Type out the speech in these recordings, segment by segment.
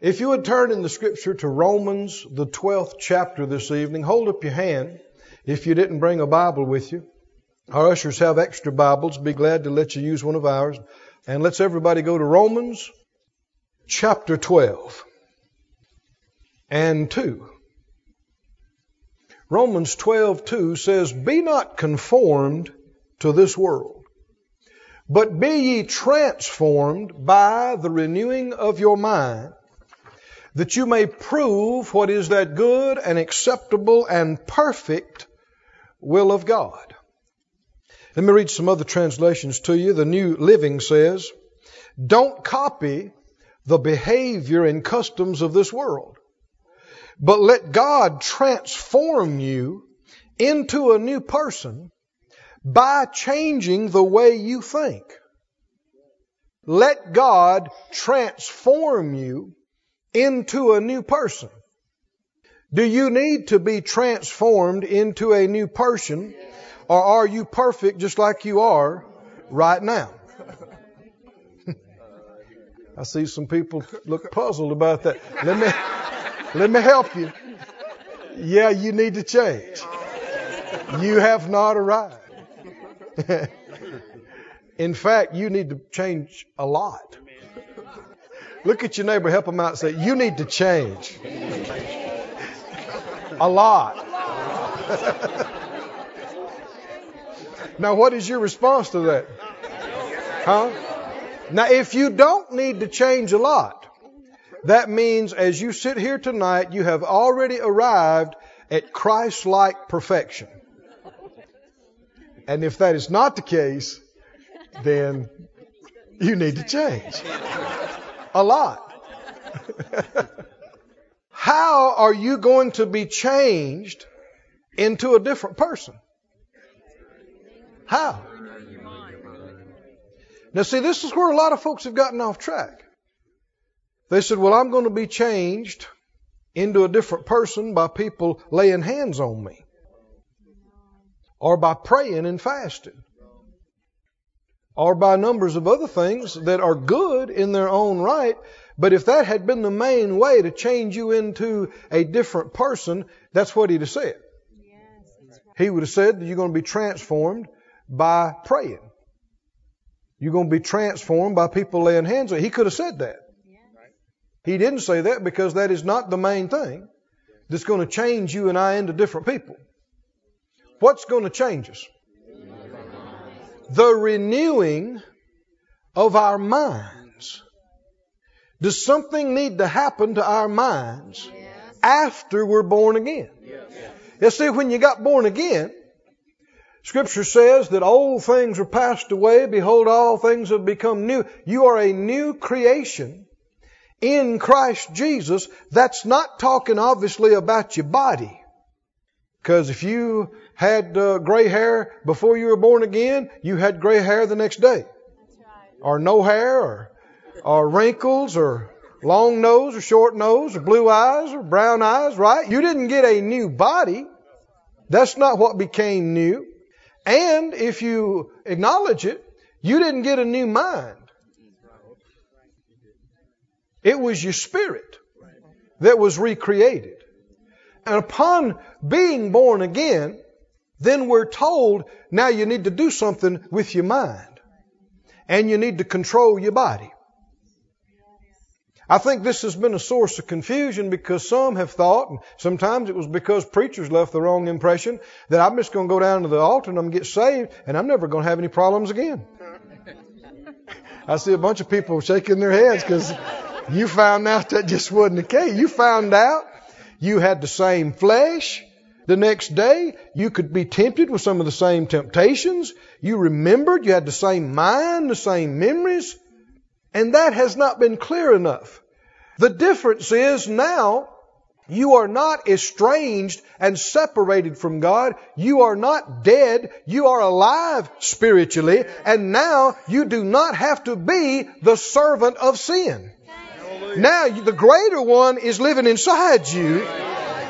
If you would turn in the scripture to Romans, the 12th chapter this evening, hold up your hand if you didn't bring a Bible with you. Our ushers have extra Bibles. Be glad to let you use one of ours. And let's everybody go to Romans chapter 12 and 2. Romans 12:2 says, "Be not conformed to this world, but be ye transformed by the renewing of your mind, that you may prove what is that good and acceptable and perfect will of God." Let me read some other translations to you. The New Living says, "Don't copy the behavior and customs of this world, but let God transform you into a new person by changing the way you think. Let God transform you into a new person. Do you need to be transformed into a new person or are you perfect just like you are right now? I see some people look puzzled about that. Let me, let me help you. Yeah, you need to change. You have not arrived. In fact, you need to change a lot. Look at your neighbor, help them out, say, You need to change. A lot. now, what is your response to that? Huh? Now, if you don't need to change a lot, that means as you sit here tonight, you have already arrived at Christ like perfection. And if that is not the case, then you need to change. A lot. How are you going to be changed into a different person? How? Now, see, this is where a lot of folks have gotten off track. They said, Well, I'm going to be changed into a different person by people laying hands on me, or by praying and fasting, or by numbers of other things that are good in their own right. But if that had been the main way to change you into a different person, that's what he'd have said. He would have said that you're going to be transformed by praying. You're going to be transformed by people laying hands on you. He could have said that. He didn't say that because that is not the main thing that's going to change you and I into different people. What's going to change us? The renewing of our minds. Does something need to happen to our minds after we're born again? You see, when you got born again, Scripture says that old things are passed away. Behold, all things have become new. You are a new creation in Christ Jesus. That's not talking obviously about your body. Because if you had uh, gray hair before you were born again, you had gray hair the next day. Or no hair, or, or wrinkles, or long nose, or short nose, or blue eyes, or brown eyes, right? You didn't get a new body. That's not what became new. And if you acknowledge it, you didn't get a new mind. It was your spirit that was recreated. And upon being born again, then we're told now you need to do something with your mind. And you need to control your body. I think this has been a source of confusion because some have thought, and sometimes it was because preachers left the wrong impression, that I'm just going to go down to the altar and I'm going to get saved and I'm never going to have any problems again. I see a bunch of people shaking their heads because you found out that just wasn't the case. You found out you had the same flesh. The next day, you could be tempted with some of the same temptations. You remembered, you had the same mind, the same memories. And that has not been clear enough. The difference is now you are not estranged and separated from God. You are not dead. You are alive spiritually. And now you do not have to be the servant of sin. Now the greater one is living inside you.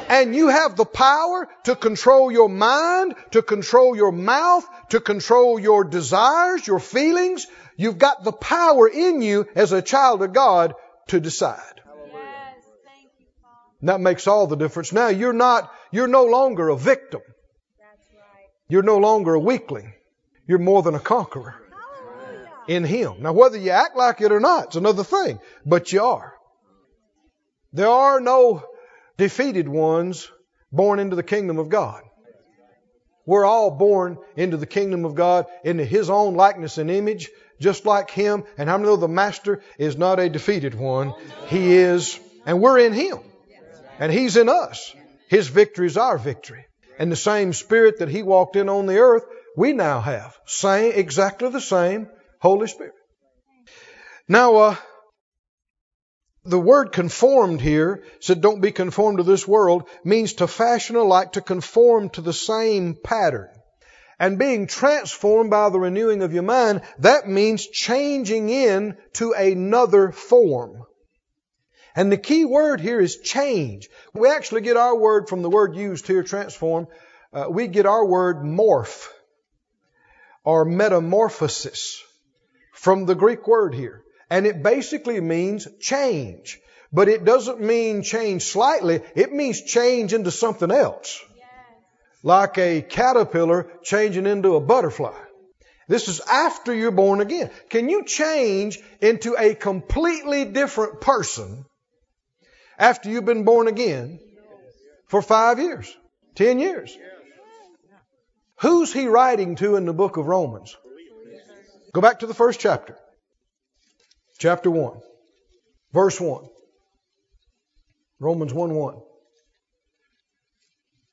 And you have the power to control your mind, to control your mouth, to control your desires, your feelings, You've got the power in you as a child of God to decide. Yes, And that makes all the difference. Now you're not, you're no longer a victim. You're no longer a weakling. You're more than a conqueror Hallelujah. in Him. Now whether you act like it or not, it's another thing. But you are. There are no defeated ones born into the kingdom of God. We're all born into the kingdom of God, into His own likeness and image, just like Him. And how many know the Master is not a defeated one? He is, and we're in Him. And He's in us. His victory is our victory. And the same Spirit that He walked in on the earth, we now have. Same, exactly the same Holy Spirit. Now, uh, the word conformed here said don't be conformed to this world means to fashion alike, to conform to the same pattern. And being transformed by the renewing of your mind, that means changing in to another form. And the key word here is change. We actually get our word from the word used here, transform. Uh, we get our word morph or metamorphosis from the Greek word here. And it basically means change. But it doesn't mean change slightly, it means change into something else. Like a caterpillar changing into a butterfly. This is after you're born again. Can you change into a completely different person after you've been born again for five years, ten years? Who's he writing to in the book of Romans? Go back to the first chapter chapter 1, verse 1. Romans 1 1.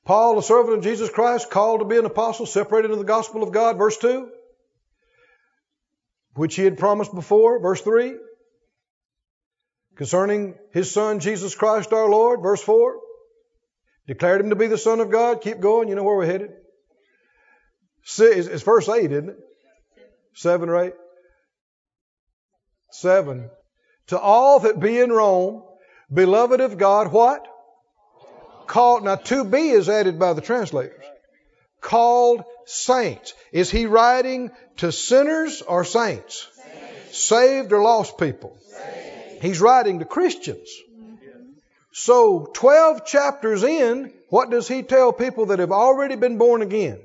Paul, a servant of Jesus Christ, called to be an apostle, separated in the gospel of God, verse 2, which he had promised before, verse 3, concerning his son Jesus Christ our Lord, verse 4, declared him to be the Son of God. Keep going, you know where we're headed. It's verse 8, isn't it? 7 or 8. Seven. To all that be in Rome, beloved of God, what? Called. Now, to be is added by the translators. Called saints. Is he writing to sinners or saints? saints. Saved or lost people? Saints. He's writing to Christians. So, 12 chapters in, what does he tell people that have already been born again?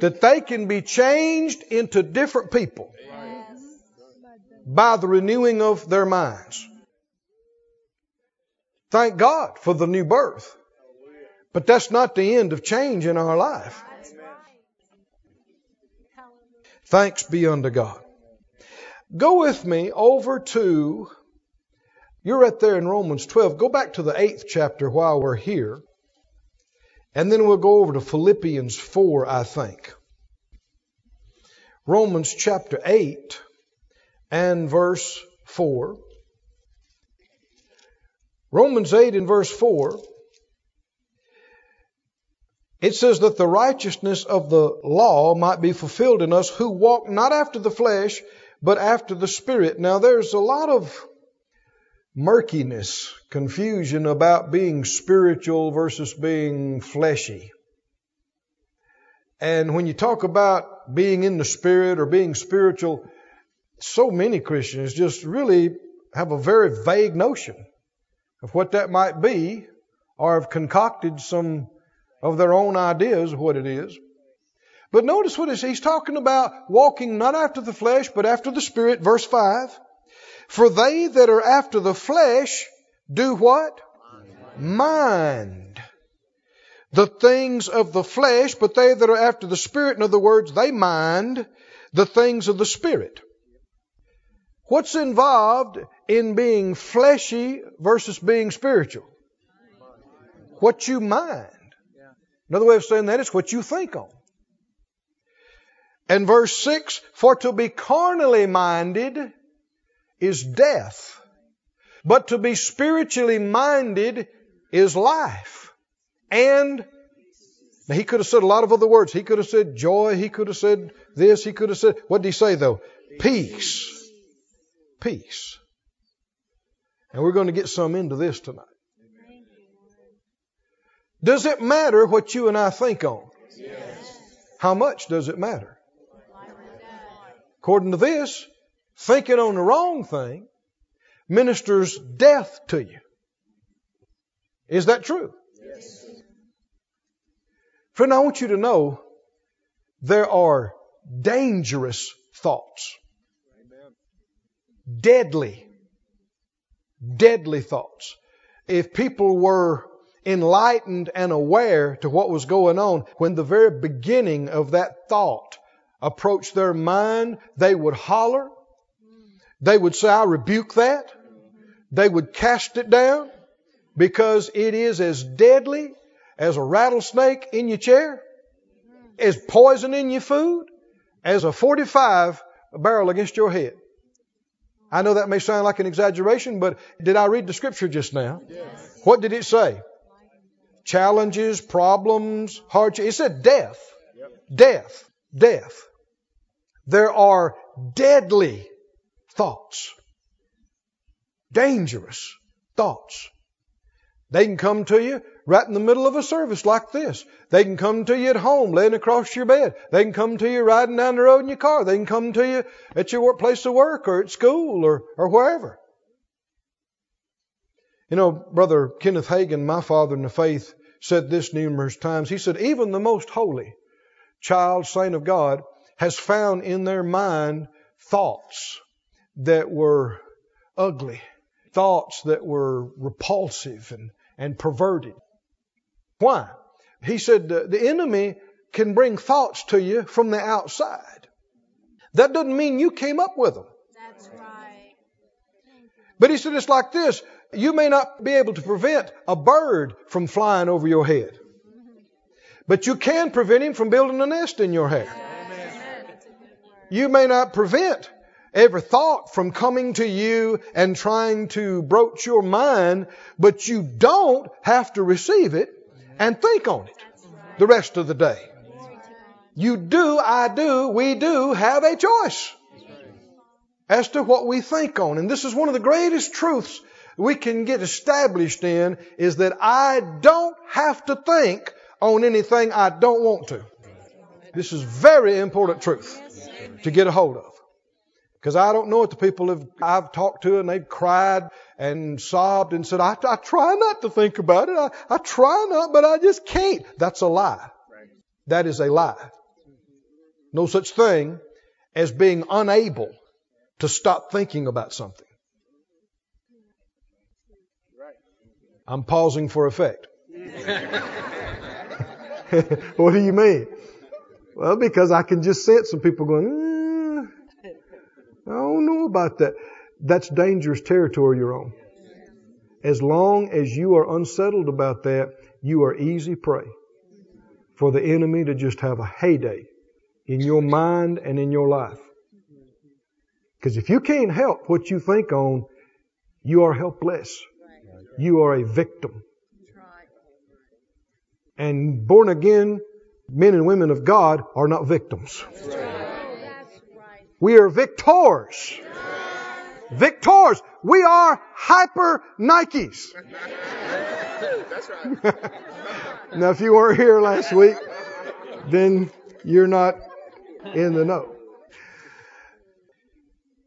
That they can be changed into different people by the renewing of their minds. Thank God for the new birth. But that's not the end of change in our life. Thanks be unto God. Go with me over to, you're right there in Romans 12. Go back to the eighth chapter while we're here. And then we'll go over to Philippians 4, I think. Romans chapter 8 and verse 4. Romans 8 and verse 4. It says that the righteousness of the law might be fulfilled in us who walk not after the flesh, but after the Spirit. Now there's a lot of murkiness, confusion about being spiritual versus being fleshy. And when you talk about being in the Spirit or being spiritual, so many Christians just really have a very vague notion of what that might be or have concocted some of their own ideas of what it is. But notice what he's talking about walking not after the flesh, but after the Spirit, verse 5. For they that are after the flesh do what? Mind. The things of the flesh, but they that are after the Spirit, in other words, they mind the things of the Spirit. What's involved in being fleshy versus being spiritual? What you mind. Another way of saying that is what you think on. And verse 6 For to be carnally minded is death, but to be spiritually minded is life. And now he could have said a lot of other words. He could have said joy. He could have said this. He could have said, what did he say though? Peace peace. And we're going to get some into this tonight. Does it matter what you and I think on? Yes. How much does it matter? According to this, thinking on the wrong thing ministers death to you. Is that true? Yes. Friend, I want you to know there are dangerous thoughts. Deadly, deadly thoughts. If people were enlightened and aware to what was going on, when the very beginning of that thought approached their mind, they would holler. They would say, I rebuke that. They would cast it down because it is as deadly as a rattlesnake in your chair, as poison in your food, as a 45 barrel against your head. I know that may sound like an exaggeration, but did I read the scripture just now? Yes. What did it say? Challenges, problems, hardships. It said death. Yep. Death. Death. There are deadly thoughts. Dangerous thoughts. They can come to you right in the middle of a service like this. They can come to you at home, laying across your bed. They can come to you riding down the road in your car. They can come to you at your place of work or at school or, or wherever. You know, Brother Kenneth Hagin, my father in the faith, said this numerous times. He said, even the most holy child, saint of God, has found in their mind thoughts that were ugly, thoughts that were repulsive and, and perverted. Why? He said the enemy can bring thoughts to you from the outside. That doesn't mean you came up with them. That's right. But he said it's like this. You may not be able to prevent a bird from flying over your head. But you can prevent him from building a nest in your hair. You may not prevent every thought from coming to you and trying to broach your mind, but you don't have to receive it and think on it the rest of the day. You do, I do, we do have a choice as to what we think on. And this is one of the greatest truths we can get established in is that I don't have to think on anything I don't want to. This is very important truth to get a hold of. Because I don't know what the people have, I've talked to and they've cried and sobbed and said, I, I try not to think about it. I, I try not, but I just can't. That's a lie. That is a lie. No such thing as being unable to stop thinking about something. I'm pausing for effect. what do you mean? Well, because I can just sense some people going, eh, I don't know about that. That's dangerous territory you're on. As long as you are unsettled about that, you are easy prey for the enemy to just have a heyday in your mind and in your life. Because if you can't help what you think on, you are helpless. You are a victim. And born again men and women of God are not victims. We are victors. Victors. We are hyper Nikes. That's right. now, if you weren't here last week, then you're not in the know.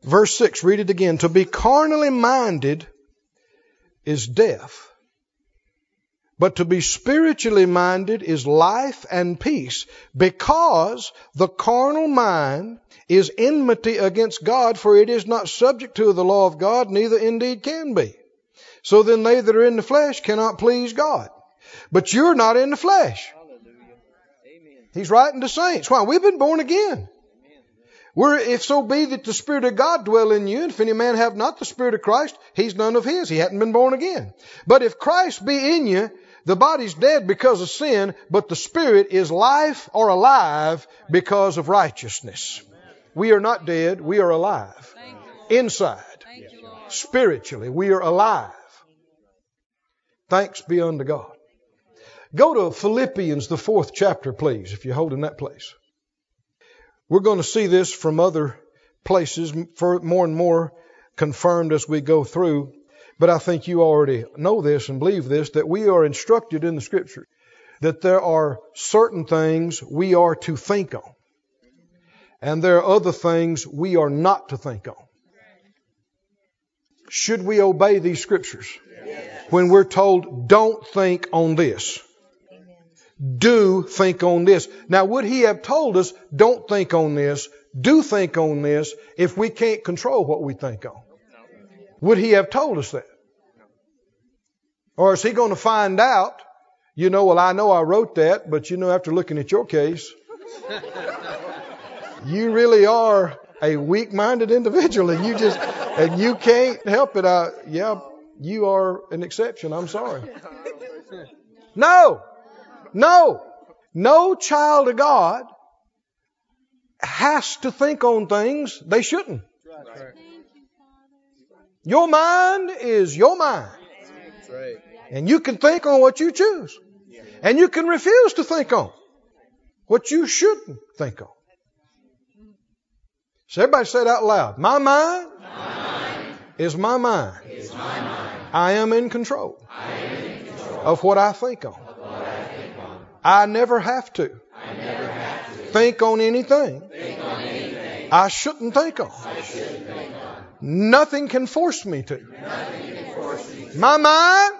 Verse 6, read it again. To be carnally minded is death. But to be spiritually minded is life and peace because the carnal mind is enmity against God, for it is not subject to the law of God, neither indeed can be. So then they that are in the flesh cannot please God. But you're not in the flesh. He's writing to saints. Why? We've been born again. We're, if so be that the Spirit of God dwell in you, and if any man have not the Spirit of Christ, he's none of his. He hadn't been born again. But if Christ be in you, the body's dead because of sin, but the Spirit is life or alive because of righteousness. We are not dead, we are alive. Inside. Spiritually, we are alive. Thanks be unto God. Go to Philippians, the fourth chapter, please, if you're holding that place. We're going to see this from other places more and more confirmed as we go through. But I think you already know this and believe this that we are instructed in the scripture that there are certain things we are to think on. And there are other things we are not to think on. Should we obey these scriptures? Yes. when we're told, don't think on this. Do think on this. Now, would he have told us, don't think on this, do think on this, if we can't control what we think on? Would he have told us that? Or is he going to find out, you know, well, I know I wrote that, but you know, after looking at your case, you really are a weak-minded individual and you just, and you can't help it. I, yeah, you are an exception. I'm sorry. No, no, no child of God has to think on things they shouldn't. Your mind is your mind. And you can think on what you choose. And you can refuse to think on what you shouldn't think on. So everybody say it out loud. My mind, my mind is, my mind. is my mind. I am in control, am in control of what I think on. I, never have to, I never have to think on anything, think on anything I, shouldn't think on. I shouldn't think on. Nothing can force me to. Force me to. My, mind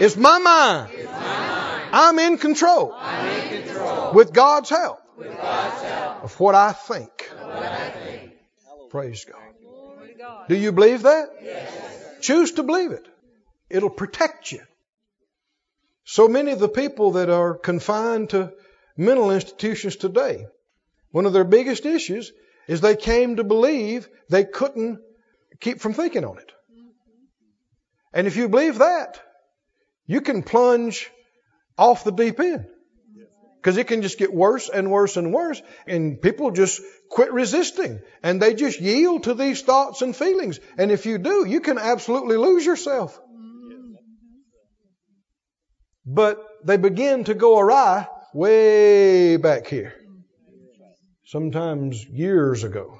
is my mind. Is my mind. I'm in control, I'm in control with God's help, with God's help of what I think. Praise God. Do you believe that? Yes. Choose to believe it. It'll protect you. So many of the people that are confined to mental institutions today, one of their biggest issues is they came to believe they couldn't keep from thinking on it. And if you believe that, you can plunge off the deep end. Because it can just get worse and worse and worse. And people just quit resisting. And they just yield to these thoughts and feelings. And if you do, you can absolutely lose yourself. But they begin to go awry way back here. Sometimes years ago.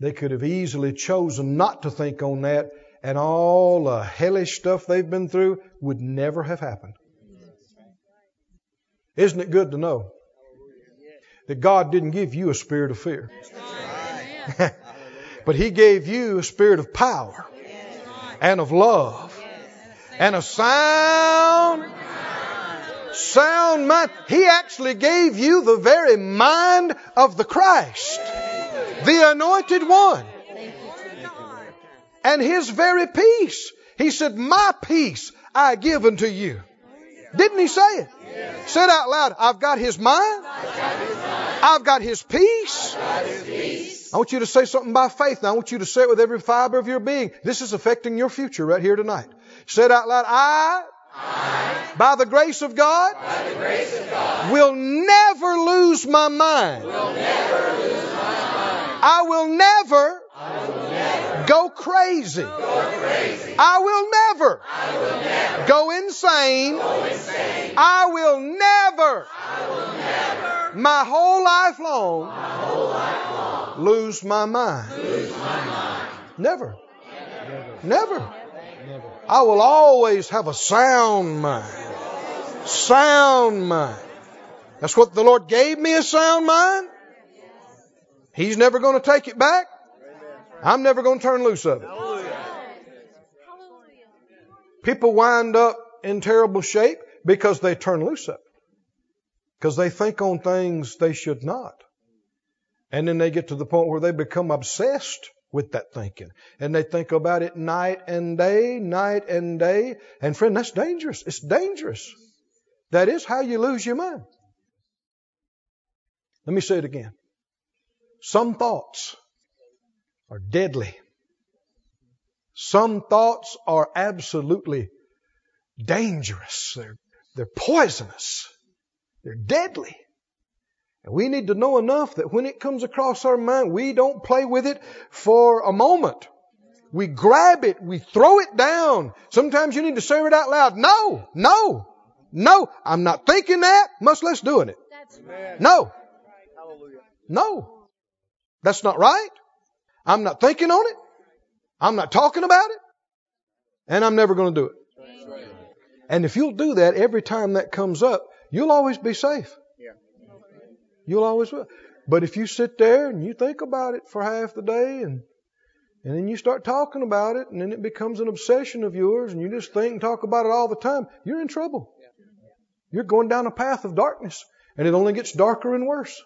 They could have easily chosen not to think on that, and all the hellish stuff they've been through would never have happened. Isn't it good to know that God didn't give you a spirit of fear? but He gave you a spirit of power and of love and a sound, sound mind. He actually gave you the very mind of the Christ, the anointed one, and His very peace. He said, My peace I give unto you. Didn't He say it? Yes. Say it out loud. I've got his mind. I've got his, peace. I want you to say something by faith. Now I want you to say it with every fiber of your being. This is affecting your future right here tonight. Say it out loud. I, I by, the grace of God, by the grace of God, will never lose my mind. Will never lose my mind. I will never, I will never go, crazy. go crazy. I will never, I will never go, insane. go insane. I will never, I will never my, whole life long, my whole life long lose, my mind. lose my mind. Never. Never. Never. never. I will always have a sound mind. Sound mind. That's what the Lord gave me a sound mind. He's never going to take it back. I'm never going to turn loose of it. People wind up in terrible shape because they turn loose of it. Because they think on things they should not. And then they get to the point where they become obsessed with that thinking. And they think about it night and day, night and day. And friend, that's dangerous. It's dangerous. That is how you lose your mind. Let me say it again. Some thoughts are deadly. Some thoughts are absolutely dangerous. They're, they're poisonous. They're deadly. And we need to know enough that when it comes across our mind, we don't play with it for a moment. We grab it, we throw it down. Sometimes you need to say it out loud. No, no, no, I'm not thinking that, much less doing it. No. No. That's not right. I'm not thinking on it. I'm not talking about it. And I'm never going to do it. And if you'll do that every time that comes up, you'll always be safe. You'll always will. But if you sit there and you think about it for half the day and And then you start talking about it, and then it becomes an obsession of yours, and you just think and talk about it all the time. You're in trouble. You're going down a path of darkness, and it only gets darker and worse.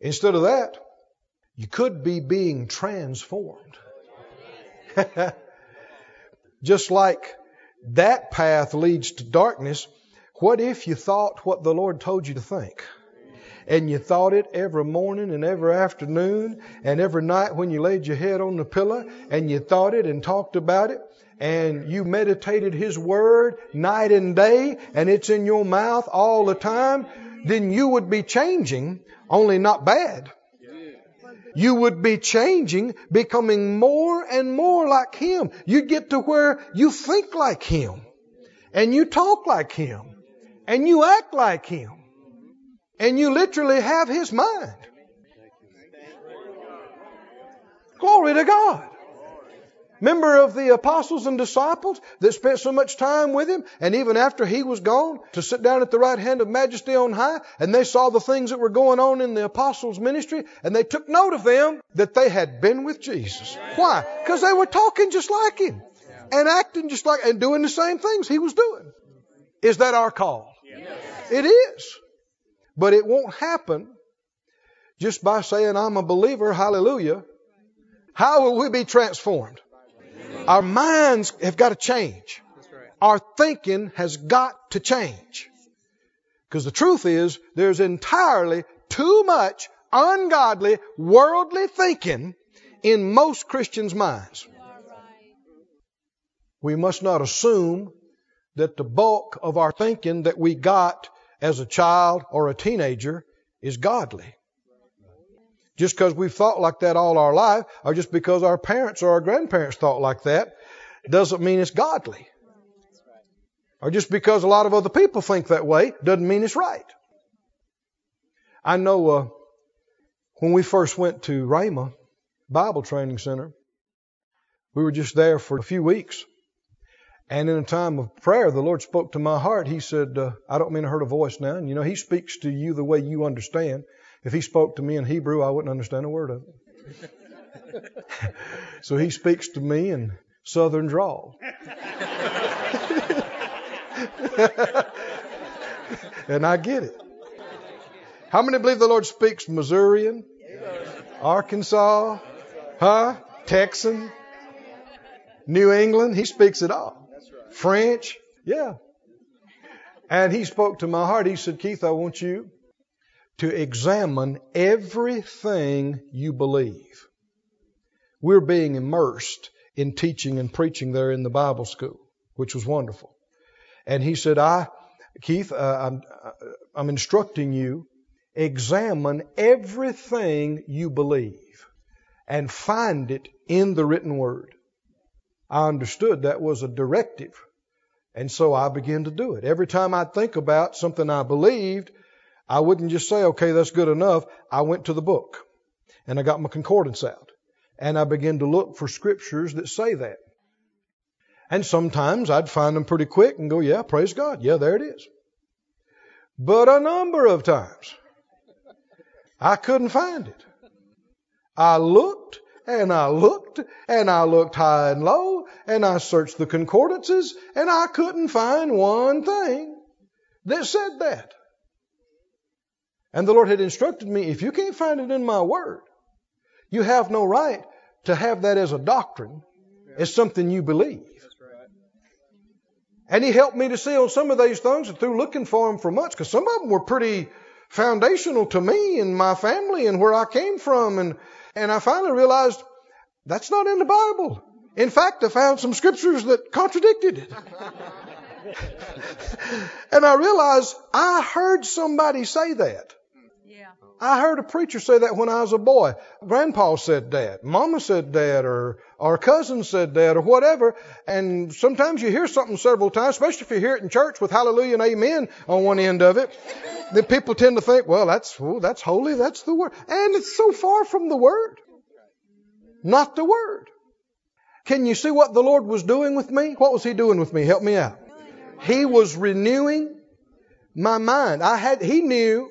Instead of that, you could be being transformed. Just like that path leads to darkness, what if you thought what the Lord told you to think? And you thought it every morning and every afternoon and every night when you laid your head on the pillow and you thought it and talked about it and you meditated His Word night and day and it's in your mouth all the time, then you would be changing, only not bad you would be changing, becoming more and more like Him. You'd get to where you think like Him, and you talk like Him, and you act like Him, and you literally have His mind. Glory to God member of the apostles and disciples that spent so much time with him, and even after he was gone, to sit down at the right hand of majesty on high, and they saw the things that were going on in the apostles' ministry, and they took note of them that they had been with Jesus. Why? Because they were talking just like him, and acting just like, and doing the same things he was doing. Is that our call? It is. But it won't happen just by saying, I'm a believer, hallelujah. How will we be transformed? Our minds have got to change. Our thinking has got to change. Because the truth is, there's entirely too much ungodly, worldly thinking in most Christians' minds. We must not assume that the bulk of our thinking that we got as a child or a teenager is godly. Just because we've thought like that all our life, or just because our parents or our grandparents thought like that, doesn't mean it's godly. Or just because a lot of other people think that way, doesn't mean it's right. I know uh, when we first went to Rhema Bible Training Center, we were just there for a few weeks. And in a time of prayer, the Lord spoke to my heart. He said, uh, I don't mean to hurt a voice now. And you know, He speaks to you the way you understand. If he spoke to me in Hebrew, I wouldn't understand a word of it. so he speaks to me in southern drawl. and I get it. How many believe the Lord speaks Missourian, Arkansas, huh? Texan, New England? He speaks it all. French, yeah. And he spoke to my heart. He said, Keith, I want you to examine everything you believe. We're being immersed in teaching and preaching there in the Bible school, which was wonderful. And he said, I, Keith, uh, I'm, uh, I'm instructing you, examine everything you believe and find it in the written word. I understood that was a directive. And so I began to do it. Every time I'd think about something I believed, I wouldn't just say, okay, that's good enough. I went to the book and I got my concordance out and I began to look for scriptures that say that. And sometimes I'd find them pretty quick and go, yeah, praise God. Yeah, there it is. But a number of times I couldn't find it. I looked and I looked and I looked high and low and I searched the concordances and I couldn't find one thing that said that. And the Lord had instructed me if you can't find it in my word, you have no right to have that as a doctrine, as something you believe. And He helped me to see on some of these things through looking for them for months, because some of them were pretty foundational to me and my family and where I came from. And, and I finally realized that's not in the Bible. In fact, I found some scriptures that contradicted it. and I realized I heard somebody say that. I heard a preacher say that when I was a boy. Grandpa said that. Mama said that or our cousin said that or whatever. And sometimes you hear something several times, especially if you hear it in church with hallelujah and amen on one end of it. Then people tend to think, well, that's, oh, that's holy. That's the word. And it's so far from the word. Not the word. Can you see what the Lord was doing with me? What was He doing with me? Help me out. He was renewing my mind. I had, He knew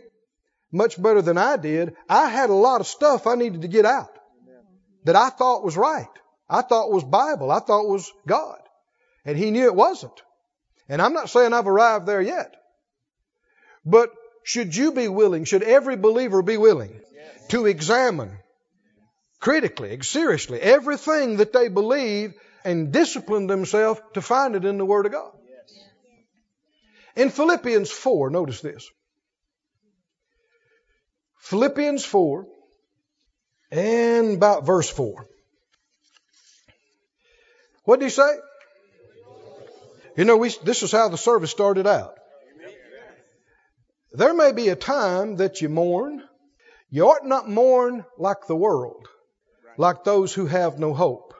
much better than I did. I had a lot of stuff I needed to get out. that I thought was right. I thought was Bible. I thought was God. And he knew it wasn't. And I'm not saying I've arrived there yet. But should you be willing, should every believer be willing to examine critically, seriously, everything that they believe and discipline themselves to find it in the Word of God? In Philippians 4, notice this. Philippians 4 and about verse 4. What did he say? You know, we, this is how the service started out. There may be a time that you mourn. You ought not mourn like the world, like those who have no hope.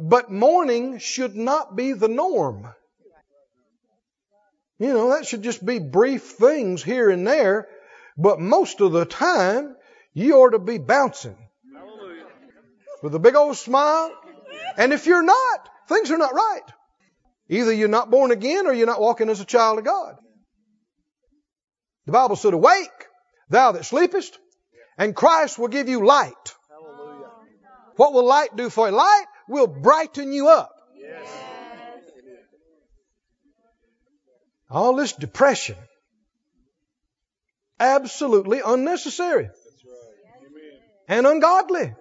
But mourning should not be the norm. You know, that should just be brief things here and there. But most of the time, you ought to be bouncing with a big old smile. And if you're not, things are not right. Either you're not born again or you're not walking as a child of God. The Bible said, Awake, thou that sleepest, and Christ will give you light. What will light do for you? Light will brighten you up. All this depression, absolutely unnecessary and ungodly.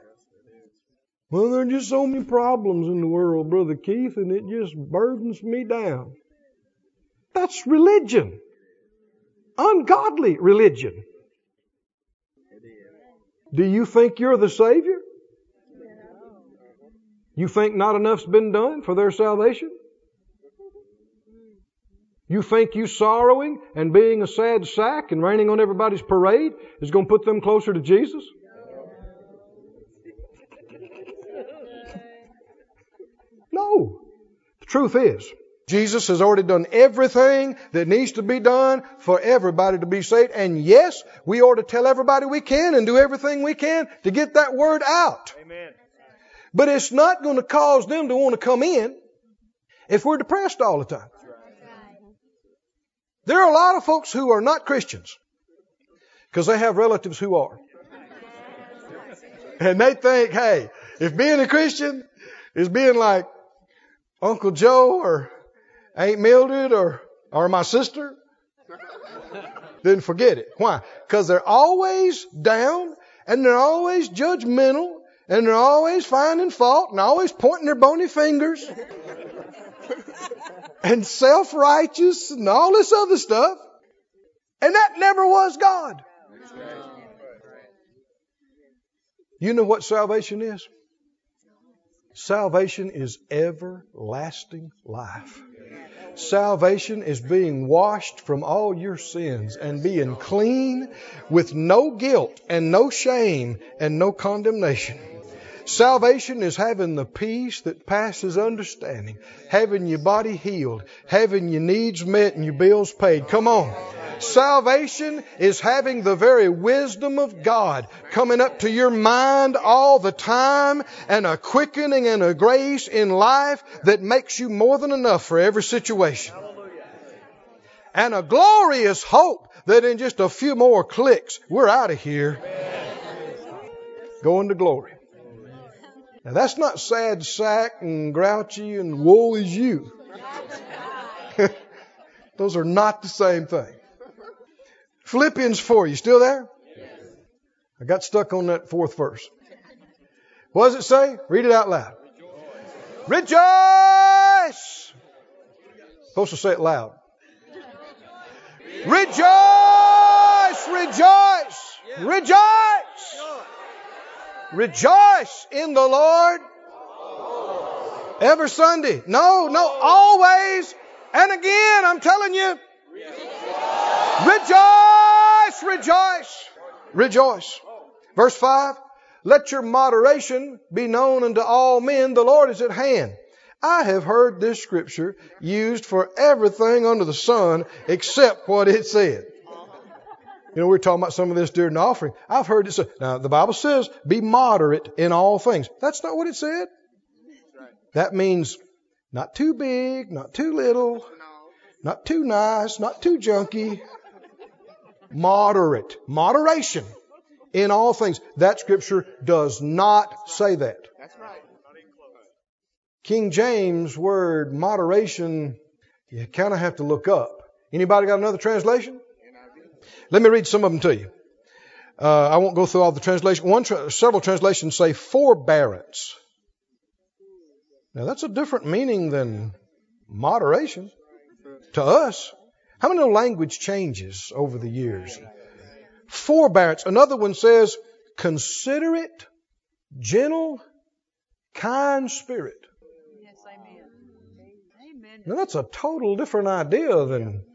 Well, there are just so many problems in the world, Brother Keith, and it just burdens me down. That's religion. Ungodly religion. Do you think you're the Savior? You think not enough's been done for their salvation? You think you sorrowing and being a sad sack and raining on everybody's parade is going to put them closer to Jesus? No. The truth is, Jesus has already done everything that needs to be done for everybody to be saved. And yes, we ought to tell everybody we can and do everything we can to get that word out. Amen. But it's not going to cause them to want to come in if we're depressed all the time. There are a lot of folks who are not Christians because they have relatives who are. And they think, hey, if being a Christian is being like Uncle Joe or Aunt Mildred or, or my sister, then forget it. Why? Because they're always down and they're always judgmental and they're always finding fault and always pointing their bony fingers and self righteous and all this other stuff. And that never was God. You know what salvation is? Salvation is everlasting life. Salvation is being washed from all your sins and being clean with no guilt and no shame and no condemnation. Salvation is having the peace that passes understanding, having your body healed, having your needs met and your bills paid. Come on. Salvation is having the very wisdom of God coming up to your mind all the time and a quickening and a grace in life that makes you more than enough for every situation. And a glorious hope that in just a few more clicks, we're out of here. Going to glory. Now that's not sad sack and grouchy and woe is you. Those are not the same thing. Philippians 4, you still there? Yes. I got stuck on that fourth verse. What does it say? Read it out loud. Rejoice! Rejoice! Supposed to say it loud. Rejoice! Rejoice! Rejoice! Rejoice in the Lord. Every Sunday. No, no, always. And again, I'm telling you. Rejoice, rejoice, rejoice. Verse 5 Let your moderation be known unto all men, the Lord is at hand. I have heard this scripture used for everything under the sun except what it said. You know, we are talking about some of this during the offering. I've heard it say, now the Bible says, be moderate in all things. That's not what it said. That means not too big, not too little, not too nice, not too junky, moderate. Moderation in all things. That scripture does not say that. That's right. King James word moderation, you kind of have to look up. Anybody got another translation? Let me read some of them to you. Uh, I won't go through all the translations. One, tra- several translations say forbearance. Now that's a different meaning than moderation to us. How many language changes over the years? Forbearance. Another one says considerate, gentle, kind spirit. Yes, amen. Amen. Now that's a total different idea than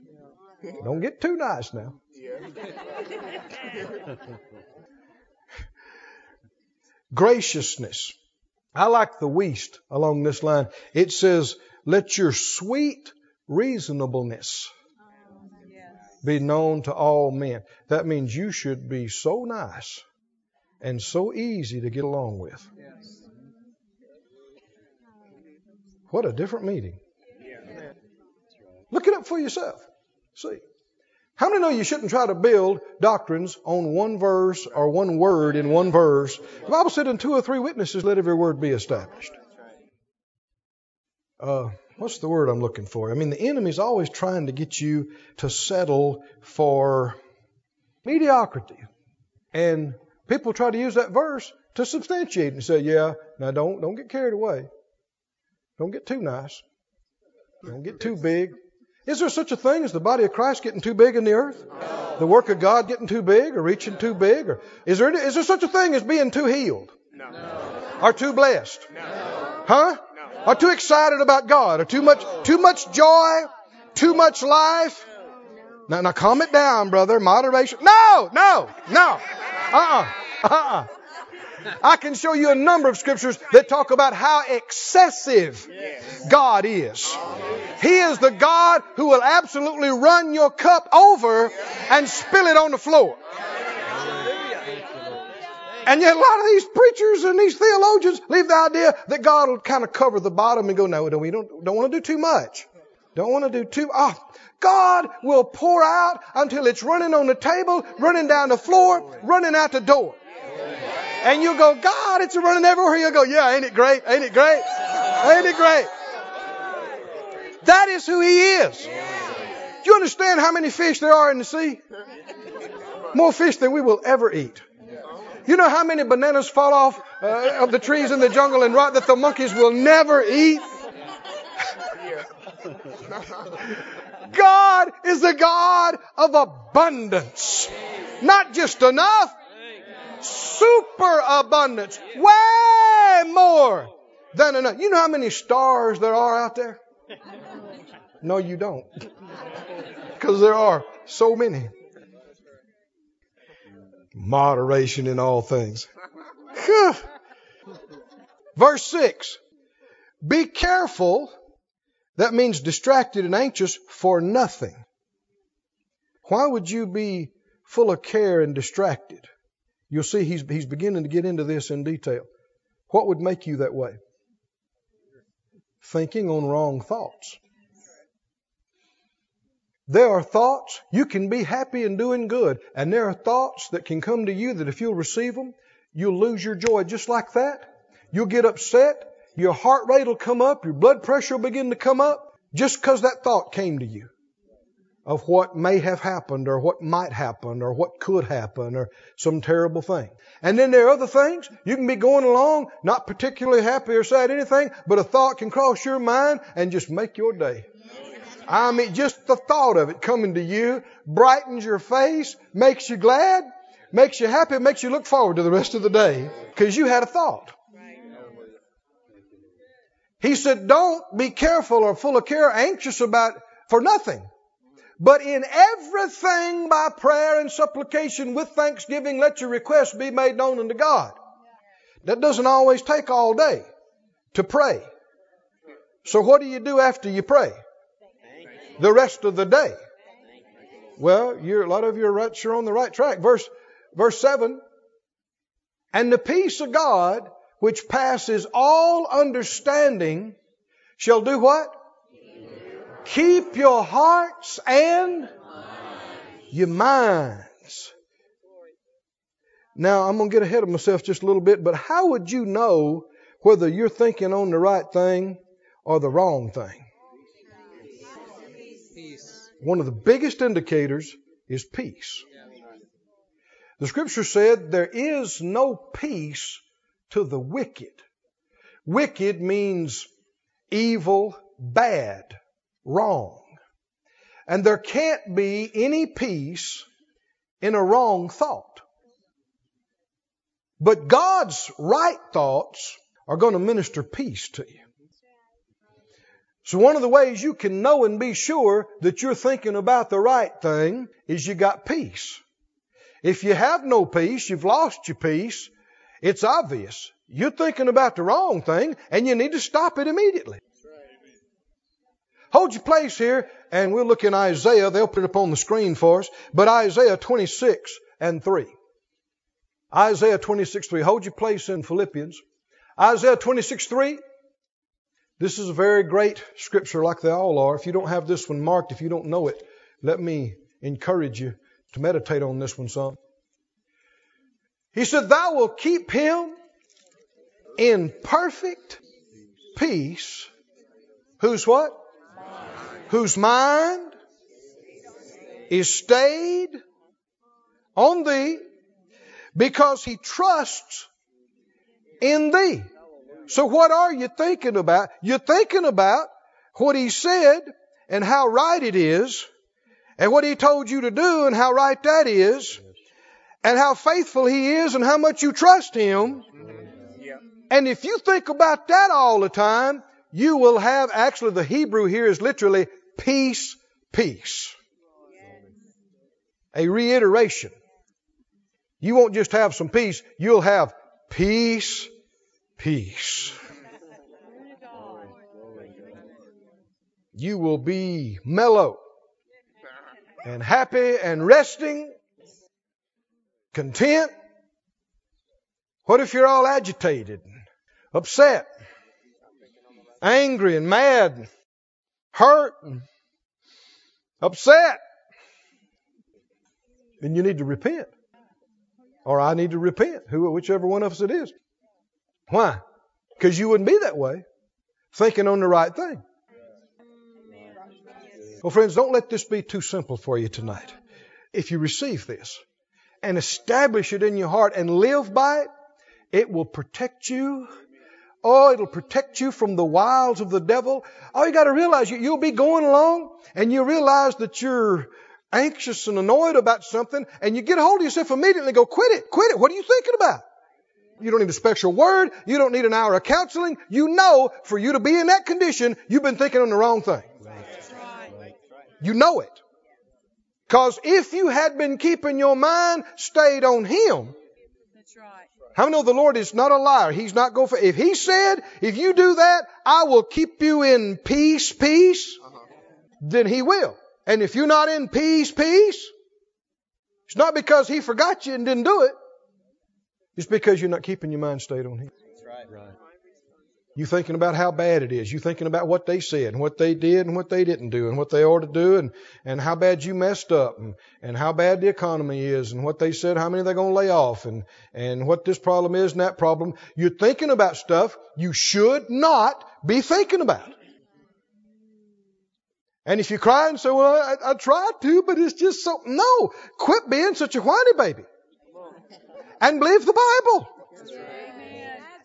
don't get too nice now. Graciousness. I like the Wuest along this line. It says, let your sweet reasonableness be known to all men. That means you should be so nice and so easy to get along with. What a different meeting. Look it up for yourself. See. How many know you shouldn't try to build doctrines on one verse or one word in one verse? The Bible said, in two or three witnesses, let every word be established. Uh, what's the word I'm looking for? I mean, the enemy's always trying to get you to settle for mediocrity. And people try to use that verse to substantiate and say, yeah, now don't, don't get carried away. Don't get too nice. Don't get too big. Is there such a thing as the body of Christ getting too big in the earth? The work of God getting too big or reaching too big? Or is there, any, is there such a thing as being too healed? No. Or too blessed? No. Huh? No. Or too excited about God? Or too much, too much joy? Too much life? Now, now calm it down, brother. Moderation. No, no, no. Uh-uh. Uh-uh. I can show you a number of scriptures that talk about how excessive God is. He is the God who will absolutely run your cup over and spill it on the floor. And yet a lot of these preachers and these theologians leave the idea that God will kind of cover the bottom and go, no, we don't, don't want to do too much. Don't want to do too, ah, God will pour out until it's running on the table, running down the floor, running out the door. And you'll go, God, it's running everywhere. You'll go, yeah, ain't it great? Ain't it great? Ain't it great? That is who He is. Do you understand how many fish there are in the sea? More fish than we will ever eat. You know how many bananas fall off uh, of the trees in the jungle and rot that the monkeys will never eat? God is the God of abundance. Not just enough, super abundance. Way more than enough. You know how many stars there are out there? No, you don't. Because there are so many. Moderation in all things. Verse 6. Be careful. That means distracted and anxious for nothing. Why would you be full of care and distracted? You'll see he's, he's beginning to get into this in detail. What would make you that way? Thinking on wrong thoughts. There are thoughts, you can be happy and doing good, and there are thoughts that can come to you that if you'll receive them, you'll lose your joy just like that. You'll get upset, your heart rate will come up, your blood pressure will begin to come up, just because that thought came to you of what may have happened or what might happen or what could happen or some terrible thing. And then there are other things. You can be going along, not particularly happy or sad, anything, but a thought can cross your mind and just make your day. I mean, just the thought of it coming to you brightens your face, makes you glad, makes you happy, makes you look forward to the rest of the day because you had a thought. He said, don't be careful or full of care, anxious about for nothing. But in everything by prayer and supplication with thanksgiving, let your requests be made known unto God. That doesn't always take all day to pray. So what do you do after you pray? The rest of the day. Well, a lot of you are right, sure on the right track. Verse, verse 7. And the peace of God, which passes all understanding, shall do what? Keep your hearts and your minds. Now, I'm going to get ahead of myself just a little bit, but how would you know whether you're thinking on the right thing or the wrong thing? One of the biggest indicators is peace. The scripture said there is no peace to the wicked. Wicked means evil, bad, wrong. And there can't be any peace in a wrong thought. But God's right thoughts are going to minister peace to you. So one of the ways you can know and be sure that you're thinking about the right thing is you got peace. If you have no peace, you've lost your peace, it's obvious. You're thinking about the wrong thing and you need to stop it immediately. Hold your place here and we'll look in Isaiah. They'll put it up on the screen for us. But Isaiah 26 and 3. Isaiah 26 3. Hold your place in Philippians. Isaiah 26 3. This is a very great scripture, like they all are. If you don't have this one marked, if you don't know it, let me encourage you to meditate on this one some. He said, Thou will keep him in perfect peace. Who's what? Whose mind is stayed on thee because he trusts in thee. So what are you thinking about? You're thinking about what he said and how right it is and what he told you to do and how right that is and how faithful he is and how much you trust him. And if you think about that all the time, you will have actually the Hebrew here is literally peace, peace. A reiteration. You won't just have some peace, you'll have peace, peace. You will be mellow and happy and resting, content. What if you're all agitated, upset, angry and mad, hurt, and upset? Then you need to repent. Or I need to repent, who, whichever one of us it is. Why? Because you wouldn't be that way, thinking on the right thing. Well, friends, don't let this be too simple for you tonight. If you receive this and establish it in your heart and live by it, it will protect you. Oh, it'll protect you from the wiles of the devil. All you got to realize, you'll be going along and you realize that you're anxious and annoyed about something and you get a hold of yourself immediately and go, quit it, quit it. What are you thinking about? You don't need a special word. You don't need an hour of counseling. You know for you to be in that condition, you've been thinking on the wrong thing. You know it. Because if you had been keeping your mind stayed on Him, That's right. How many know the Lord is not a liar? He's not going for, if He said, if you do that, I will keep you in peace, peace, then He will. And if you're not in peace, peace, it's not because He forgot you and didn't do it. It's because you're not keeping your mind stayed on Him. That's right. Right. You thinking about how bad it is. You thinking about what they said and what they did and what they didn't do and what they ought to do and, and how bad you messed up and, and how bad the economy is and what they said, how many they're going to lay off and, and what this problem is and that problem. You're thinking about stuff you should not be thinking about. And if you cry and say, well, I, I tried to, but it's just so, no, quit being such a whiny baby. And believe the Bible.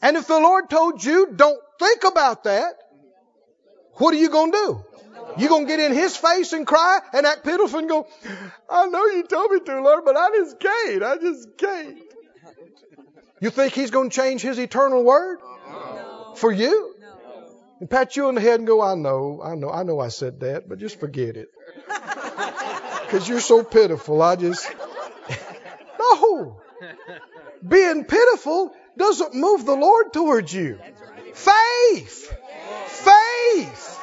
And if the Lord told you, don't think about that, what are you going to do? You going to get in His face and cry and act pitiful and go, I know you told me to, Lord, but I just can't. I just can't. You think He's going to change His eternal word for you? No. And pat you on the head and go, I know, I know, I know I said that, but just forget it. Because you're so pitiful. I just. no. Being pitiful doesn't move the Lord towards you. Faith. Faith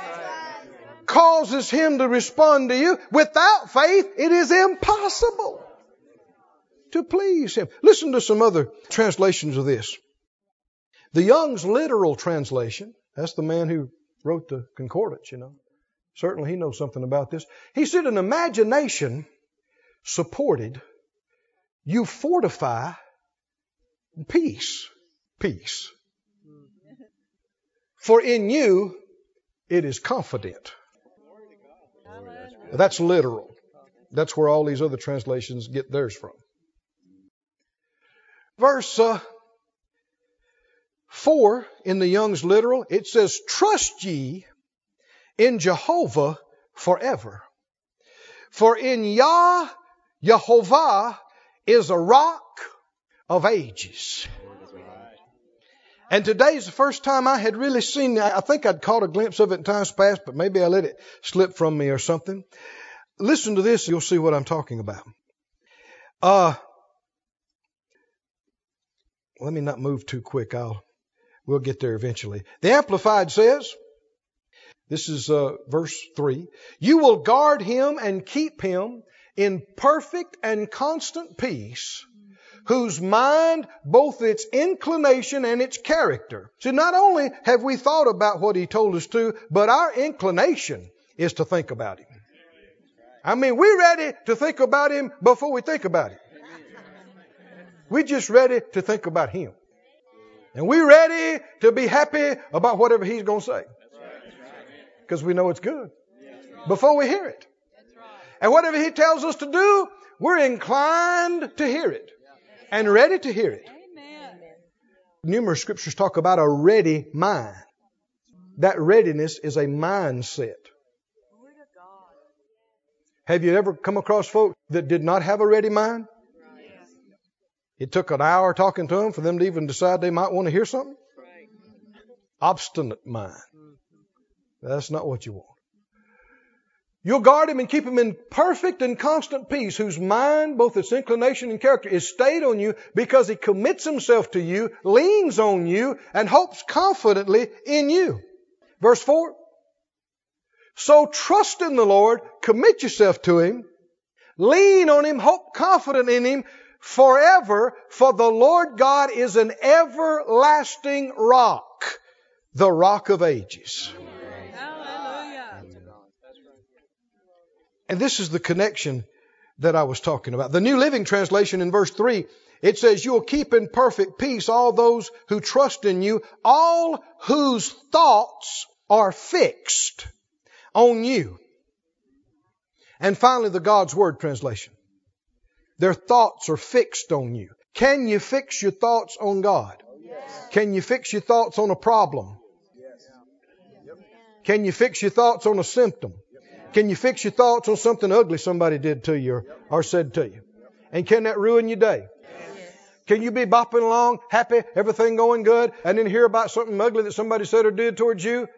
causes Him to respond to you. Without faith, it is impossible to please Him. Listen to some other translations of this. The Young's literal translation, that's the man who wrote the concordance, you know. Certainly he knows something about this. He said, an imagination supported, you fortify peace. Peace. For in you it is confident. That's literal. That's where all these other translations get theirs from. Verse uh, 4 in the Young's literal, it says, Trust ye in Jehovah forever. For in Yah, Jehovah is a rock of ages. And today is the first time I had really seen, I think I'd caught a glimpse of it in times past, but maybe I let it slip from me or something. Listen to this, you'll see what I'm talking about. Uh, let me not move too quick. I'll, we'll get there eventually. The Amplified says, this is uh, verse 3, you will guard him and keep him in perfect and constant peace whose mind, both its inclination and its character. See, not only have we thought about what he told us to, but our inclination is to think about him. I mean, we're ready to think about him before we think about him. We're just ready to think about him. And we're ready to be happy about whatever he's going to say. Because we know it's good. Before we hear it. And whatever he tells us to do, we're inclined to hear it and ready to hear it. Amen. Numerous scriptures talk about a ready mind. That readiness is a mindset. Have you ever come across folk that did not have a ready mind? It took an hour talking to them for them to even decide they might want to hear something. Right. Obstinate mind. That's not what you want. You'll guard him and keep him in perfect and constant peace, whose mind, both its inclination and character, is stayed on you because he commits himself to you, leans on you, and hopes confidently in you. Verse 4. So trust in the Lord, commit yourself to him, lean on him, hope confident in him forever, for the Lord God is an everlasting rock, the rock of ages. Hallelujah. And this is the connection that I was talking about. The New Living Translation in verse 3, it says, You'll keep in perfect peace all those who trust in you, all whose thoughts are fixed on you. And finally, the God's Word translation. Their thoughts are fixed on you. Can you fix your thoughts on God? Can you fix your thoughts on a problem? Can you fix your thoughts on a symptom? Can you fix your thoughts on something ugly somebody did to you or, or said to you? And can that ruin your day? Can you be bopping along, happy, everything going good, and then hear about something ugly that somebody said or did towards you?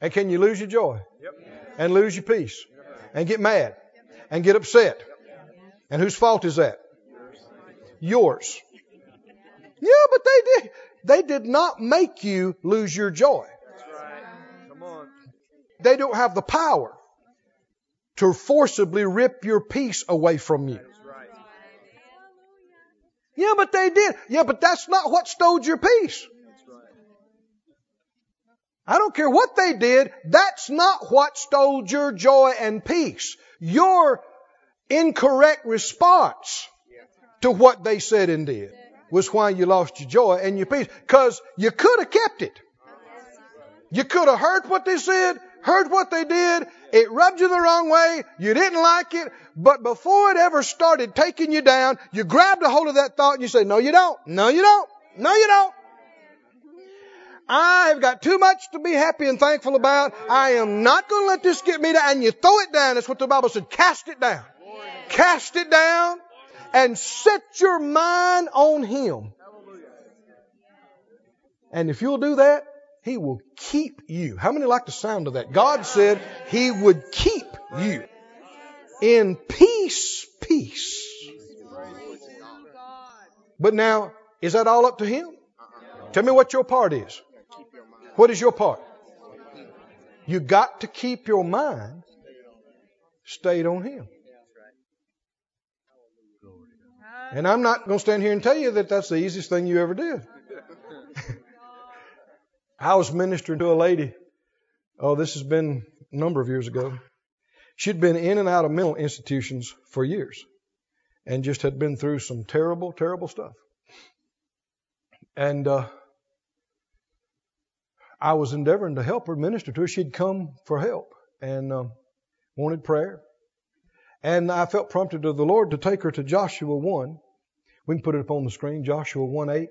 And can you lose your joy? And lose your peace? And get mad? And get upset? And whose fault is that? Yours. Yeah, but they did. They did not make you lose your joy. Right. They don't have the power to forcibly rip your peace away from you. Yeah, but they did. Yeah, but that's not what stole your peace. I don't care what they did. That's not what stole your joy and peace. Your incorrect response to what they said and did was why you lost your joy and your peace. Cause you could have kept it. You could have heard what they said, heard what they did. It rubbed you the wrong way. You didn't like it. But before it ever started taking you down, you grabbed a hold of that thought and you say, no, you don't. No, you don't. No, you don't. I have got too much to be happy and thankful about. I am not going to let this get me down. And you throw it down. That's what the Bible said. Cast it down. Cast it down and set your mind on Him. And if you'll do that, He will keep you. How many like the sound of that? God said He would keep you in peace, peace. But now, is that all up to Him? Tell me what your part is. What is your part? You got to keep your mind stayed on Him. And I'm not going to stand here and tell you that that's the easiest thing you ever did. I was ministering to a lady. Oh, this has been a number of years ago. She'd been in and out of mental institutions for years and just had been through some terrible, terrible stuff. And uh, I was endeavoring to help her, minister to her. She'd come for help and um, wanted prayer. And I felt prompted of the Lord to take her to Joshua 1. We can put it up on the screen, Joshua 1 8.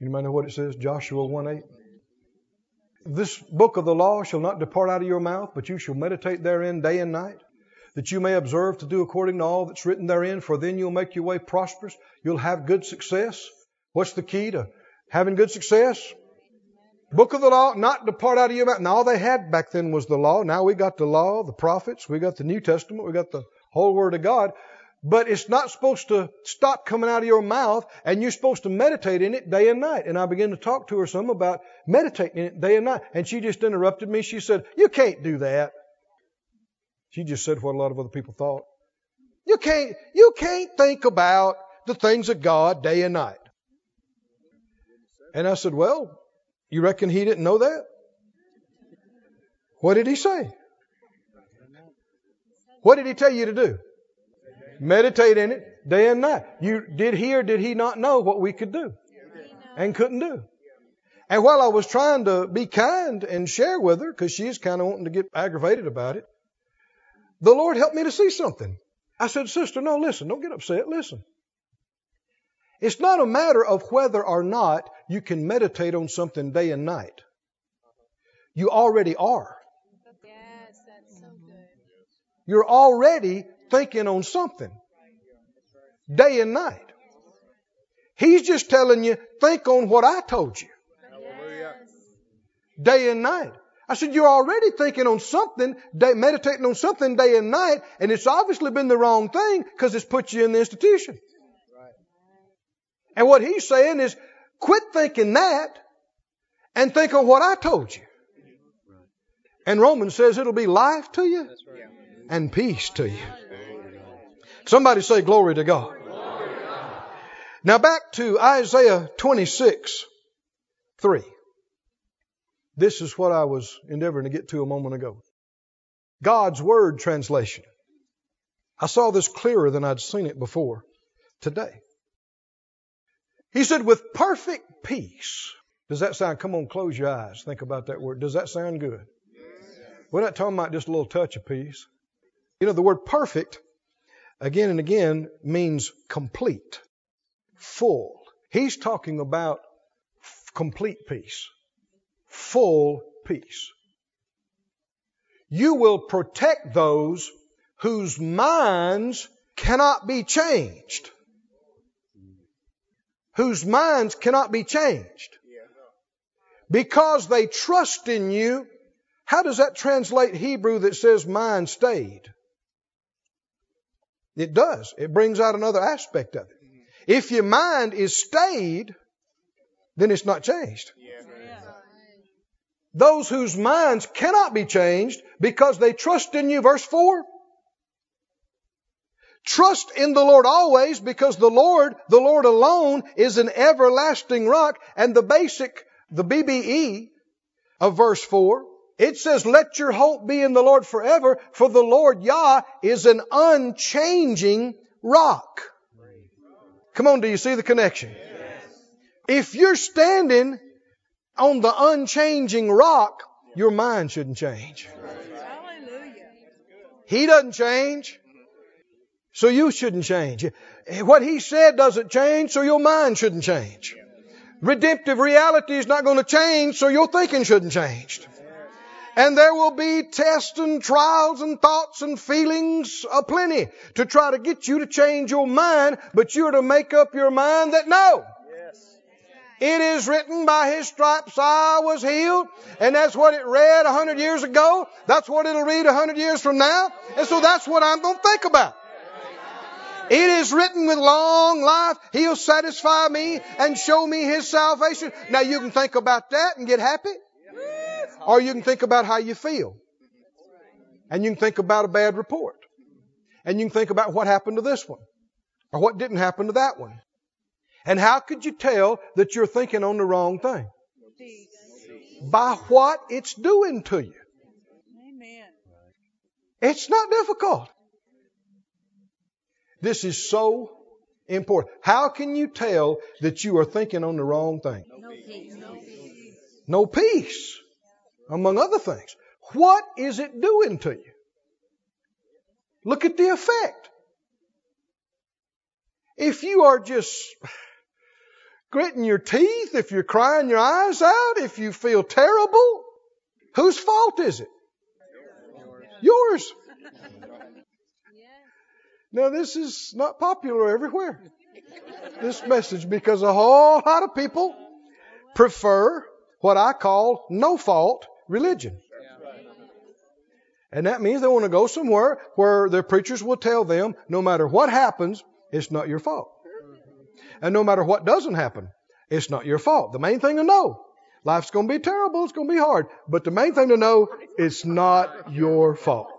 Anybody know what it says? Joshua 1 8. This book of the law shall not depart out of your mouth, but you shall meditate therein day and night, that you may observe to do according to all that's written therein, for then you'll make your way prosperous. You'll have good success. What's the key to having good success? Book of the law, not depart out of your mouth. Now, all they had back then was the law. Now we got the law, the prophets, we got the New Testament, we got the whole Word of God. But it's not supposed to stop coming out of your mouth, and you're supposed to meditate in it day and night. And I began to talk to her some about meditating in it day and night. And she just interrupted me. She said, You can't do that. She just said what a lot of other people thought. You can't, you can't think about the things of God day and night. And I said, Well, you reckon he didn't know that? What did he say? What did he tell you to do? Meditate in it day and night. You did he or did he not know what we could do and couldn't do? And while I was trying to be kind and share with her, because she's kind of wanting to get aggravated about it, the Lord helped me to see something. I said, Sister, no, listen, don't get upset. Listen. It's not a matter of whether or not you can meditate on something day and night. You already are. Yes, that's so good. You're already thinking on something day and night. He's just telling you, think on what I told you day and night. I said, you're already thinking on something, day, meditating on something day and night, and it's obviously been the wrong thing because it's put you in the institution. And what he's saying is, quit thinking that and think on what I told you. And Romans says it'll be life to you and peace to you. Somebody say glory to God. Now back to Isaiah 26, 3. This is what I was endeavoring to get to a moment ago. God's Word translation. I saw this clearer than I'd seen it before today. He said, with perfect peace. Does that sound, come on, close your eyes. Think about that word. Does that sound good? We're not talking about just a little touch of peace. You know, the word perfect, again and again, means complete, full. He's talking about complete peace, full peace. You will protect those whose minds cannot be changed whose minds cannot be changed because they trust in you. How does that translate Hebrew that says mind stayed? It does. It brings out another aspect of it. If your mind is stayed, then it's not changed. Those whose minds cannot be changed because they trust in you. Verse 4. Trust in the Lord always because the Lord, the Lord alone is an everlasting rock. And the basic, the BBE of verse 4, it says, let your hope be in the Lord forever, for the Lord Yah is an unchanging rock. Come on, do you see the connection? If you're standing on the unchanging rock, your mind shouldn't change. Hallelujah. He doesn't change. So you shouldn't change. What he said doesn't change, so your mind shouldn't change. Redemptive reality is not going to change, so your thinking shouldn't change. And there will be tests and trials and thoughts and feelings aplenty to try to get you to change your mind, but you're to make up your mind that no. It is written by his stripes I was healed. And that's what it read a hundred years ago. That's what it'll read a hundred years from now. And so that's what I'm going to think about. It is written with long life, He'll satisfy me and show me His salvation. Now you can think about that and get happy. Or you can think about how you feel. And you can think about a bad report. And you can think about what happened to this one. Or what didn't happen to that one. And how could you tell that you're thinking on the wrong thing? By what it's doing to you. Amen. It's not difficult. This is so important. How can you tell that you are thinking on the wrong thing? No peace. No peace. No peace, among other things. What is it doing to you? Look at the effect. If you are just gritting your teeth, if you're crying your eyes out, if you feel terrible, whose fault is it? Yours. Now, this is not popular everywhere, this message, because a whole lot of people prefer what I call no fault religion. And that means they want to go somewhere where their preachers will tell them no matter what happens, it's not your fault. Mm-hmm. And no matter what doesn't happen, it's not your fault. The main thing to know, life's going to be terrible, it's going to be hard. But the main thing to know, it's not your fault.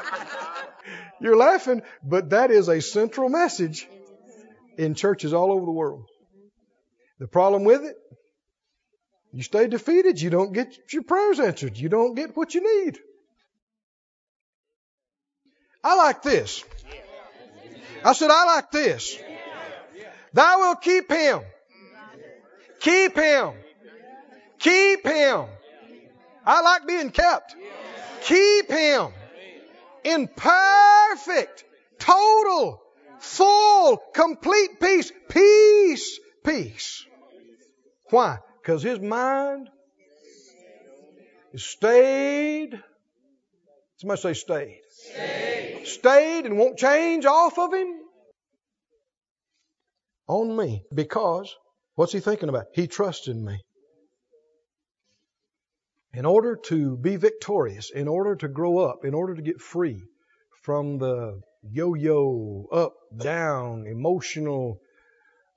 You're laughing, but that is a central message in churches all over the world. The problem with it, you stay defeated, you don't get your prayers answered, you don't get what you need. I like this. I said, I like this. Thou will keep him. Keep him. Keep him. I like being kept. Keep him in perfect, total, full, complete peace. Peace. Peace. Why? Because his mind is stayed. Somebody say stayed. Stayed. Stayed and won't change off of him on me. Because what's he thinking about? He trusts in me. In order to be victorious, in order to grow up, in order to get free from the yo yo, up, down, emotional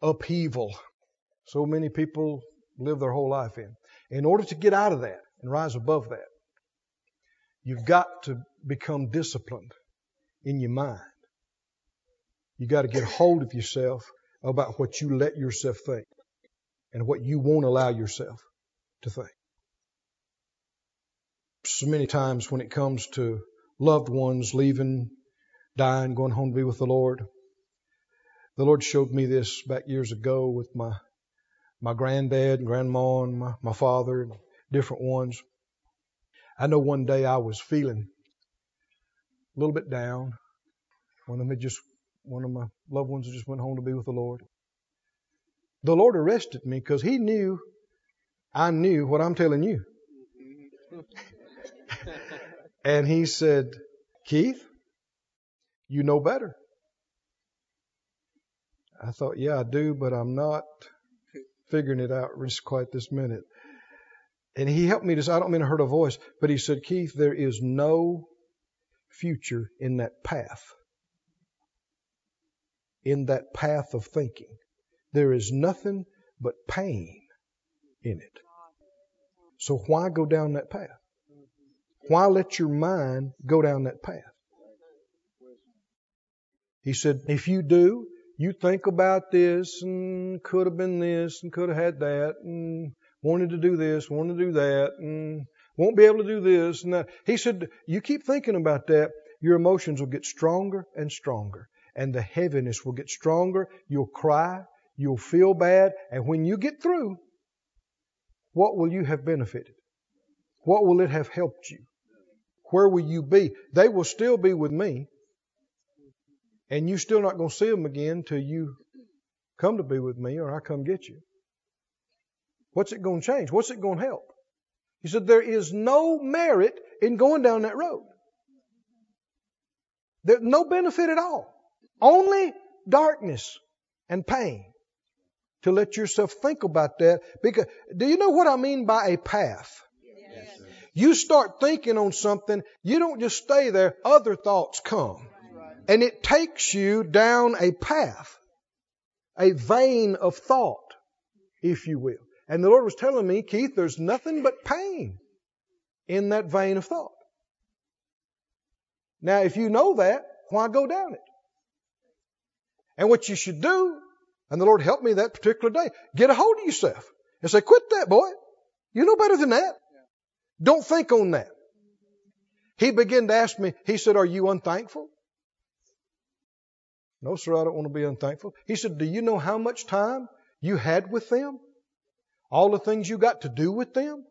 upheaval so many people live their whole life in. In order to get out of that and rise above that, you've got to become disciplined in your mind. You got to get hold of yourself about what you let yourself think and what you won't allow yourself to think. So many times when it comes to loved ones leaving, dying, going home to be with the Lord, the Lord showed me this back years ago with my my granddad and grandma and my, my father and different ones. I know one day I was feeling a little bit down. One of them had just one of my loved ones just went home to be with the Lord. The Lord arrested me because He knew I knew what I'm telling you. and He said, Keith, you know better. I thought, yeah, I do, but I'm not figuring it out just quite this minute. And he helped me to, I don't mean to hurt a voice, but he said, Keith, there is no future in that path. In that path of thinking. There is nothing but pain in it. So why go down that path? Why let your mind go down that path? He said, if you do, you think about this and could have been this and could have had that and wanted to do this, wanted to do that and won't be able to do this and that. He said, you keep thinking about that, your emotions will get stronger and stronger and the heaviness will get stronger. You'll cry, you'll feel bad, and when you get through, what will you have benefited? What will it have helped you? Where will you be? They will still be with me, and you're still not going to see them again till you come to be with me or I come get you. What's it going to change? What's it going to help? He said, There is no merit in going down that road. There's no benefit at all. Only darkness and pain to let yourself think about that. Because do you know what I mean by a path? Yes. You start thinking on something, you don't just stay there, other thoughts come. And it takes you down a path, a vein of thought, if you will. And the Lord was telling me, Keith, there's nothing but pain in that vein of thought. Now, if you know that, why go down it? And what you should do, and the Lord helped me that particular day, get a hold of yourself and say, quit that, boy. You know better than that. Don't think on that. He began to ask me, he said, are you unthankful? No, sir, I don't want to be unthankful. He said, Do you know how much time you had with them? All the things you got to do with them?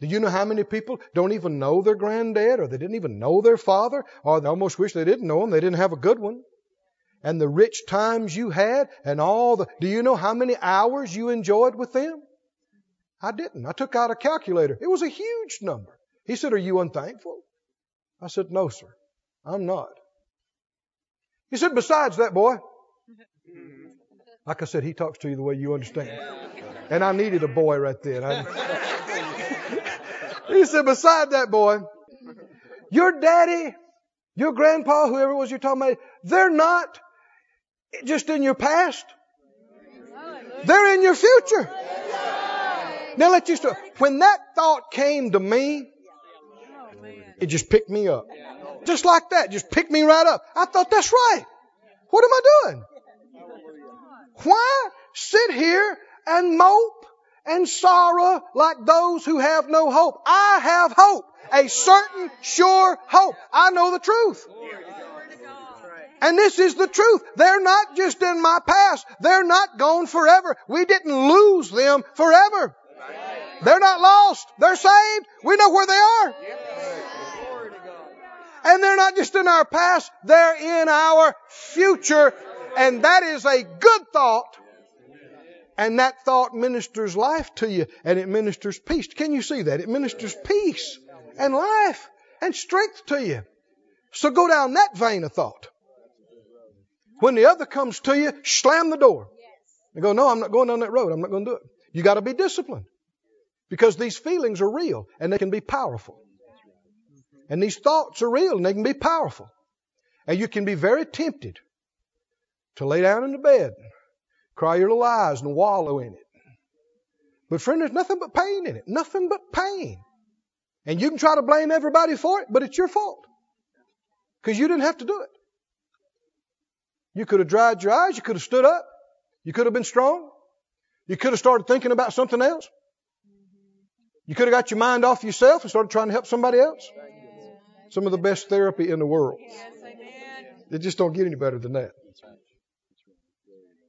Do you know how many people don't even know their granddad or they didn't even know their father or they almost wish they didn't know him? They didn't have a good one. And the rich times you had and all the, do you know how many hours you enjoyed with them? I didn't. I took out a calculator. It was a huge number. He said, Are you unthankful? I said, No, sir. I'm not. He said, Besides that, boy, like I said, he talks to you the way you understand. And I needed a boy right then. He said, beside that boy, your daddy, your grandpa, whoever it was you're talking about, they're not just in your past. They're in your future. Now let you start. When that thought came to me, it just picked me up. Just like that. Just picked me right up. I thought, that's right. What am I doing? Why sit here and mope and sorrow like those who have no hope? I have hope. A certain sure hope. I know the truth. And this is the truth. They're not just in my past. They're not gone forever. We didn't lose them forever. They're not lost. They're saved. We know where they are. And they're not just in our past, they're in our future. And that is a good thought. And that thought ministers life to you and it ministers peace. Can you see that? It ministers peace and life and strength to you. So go down that vein of thought. When the other comes to you, slam the door. And go, no, I'm not going down that road. I'm not going to do it. You got to be disciplined. Because these feelings are real and they can be powerful. And these thoughts are real and they can be powerful. And you can be very tempted to lay down in the bed, cry your little eyes and wallow in it. But friend, there's nothing but pain in it. Nothing but pain. And you can try to blame everybody for it, but it's your fault. Because you didn't have to do it. You could have dried your eyes. You could have stood up. You could have been strong. You could have started thinking about something else. You could have got your mind off yourself and started trying to help somebody else. Some of the best therapy in the world. It just don't get any better than that.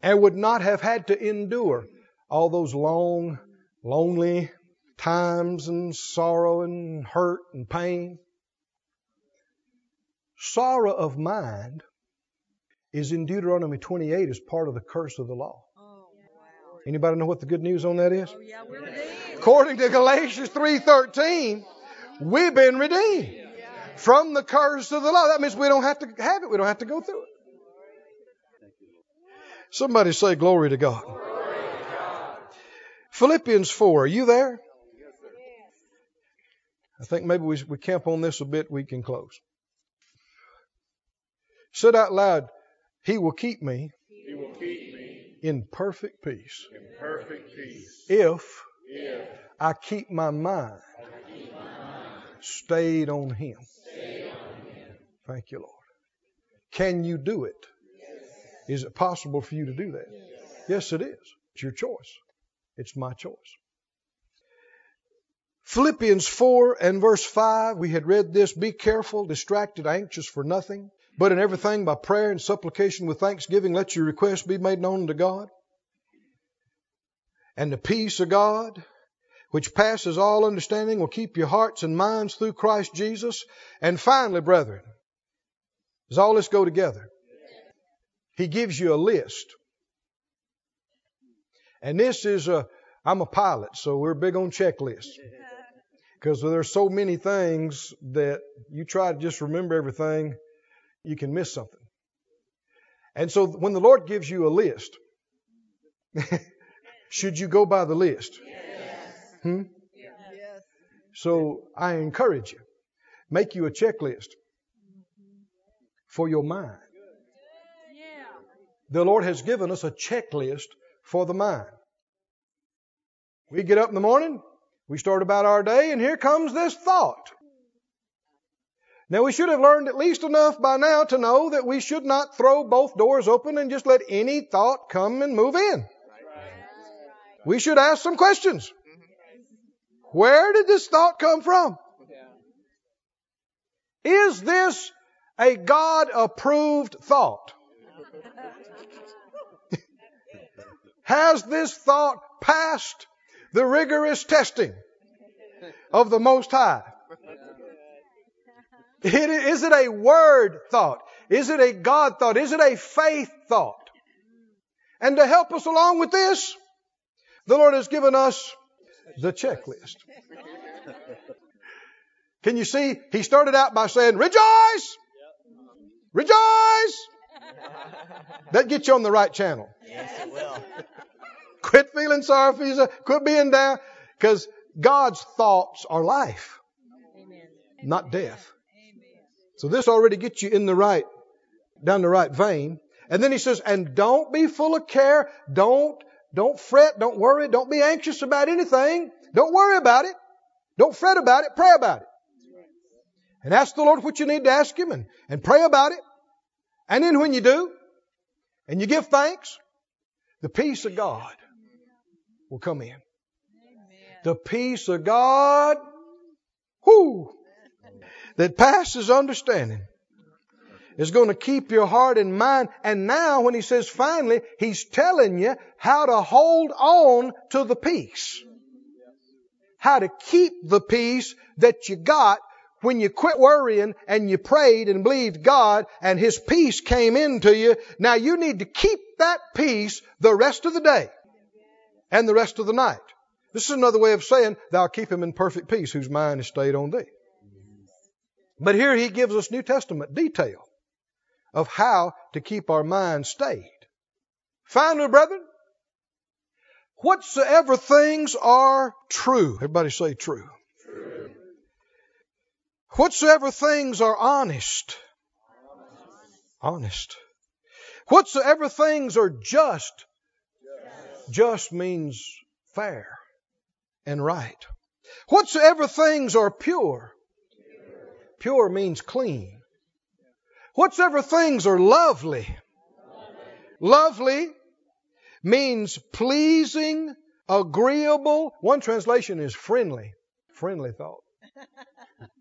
And would not have had to endure all those long, lonely times and sorrow and hurt and pain. Sorrow of mind is in Deuteronomy 28 as part of the curse of the law. Anybody know what the good news on that is? According to Galatians 3:13, we've been redeemed from the curse of the law. That means we don't have to have it. We don't have to go through it. Somebody say glory to God. Philippians 4. Are you there? I think maybe we, we camp on this a bit, we can close. Said out loud, He will keep me, He will keep me in perfect peace in perfect peace if if I keep my mind stayed on Him. Thank you, Lord. Can you do it? Is it possible for you to do that? Yes, it is. It's your choice. It's my choice. Philippians 4 and verse 5, we had read this Be careful, distracted, anxious for nothing, but in everything by prayer and supplication with thanksgiving, let your requests be made known to God. And the peace of God, which passes all understanding, will keep your hearts and minds through Christ Jesus. And finally, brethren, does all this go together? He gives you a list. And this is a, I'm a pilot, so we're big on checklists. Because there's so many things that you try to just remember everything, you can miss something. And so when the Lord gives you a list, should you go by the list? Hmm? So I encourage you, make you a checklist for your mind. The Lord has given us a checklist for the mind. We get up in the morning, we start about our day, and here comes this thought. Now, we should have learned at least enough by now to know that we should not throw both doors open and just let any thought come and move in. We should ask some questions. Where did this thought come from? Is this a God approved thought? Has this thought passed the rigorous testing of the Most High? It, is it a word thought? Is it a God thought? Is it a faith thought? And to help us along with this, the Lord has given us the checklist. Can you see? He started out by saying, Rejoice! Rejoice! That gets you on the right channel. Yes, it will. Quit feeling sorry for yourself. Quit being down. Because God's thoughts are life, Amen. not death. Amen. So this already gets you in the right, down the right vein. And then he says, and don't be full of care. Don't, don't fret. Don't worry. Don't be anxious about anything. Don't worry about it. Don't fret about it. Pray about it. And ask the Lord what you need to ask Him and, and pray about it. And then when you do, and you give thanks, the peace of God will come in. Amen. The peace of God, whoo, that passes understanding is going to keep your heart and mind. And now when he says finally, he's telling you how to hold on to the peace. How to keep the peace that you got when you quit worrying and you prayed and believed God and His peace came into you. Now you need to keep that peace the rest of the day and the rest of the night. This is another way of saying, Thou keep him in perfect peace whose mind is stayed on thee. But here he gives us New Testament detail of how to keep our mind stayed. Finally, brethren, whatsoever things are true, everybody say true. Whatsoever things are honest, honest. Whatsoever things are just, just means fair and right. Whatsoever things are pure, pure means clean. Whatsoever things are lovely, lovely means pleasing, agreeable. One translation is friendly, friendly thought.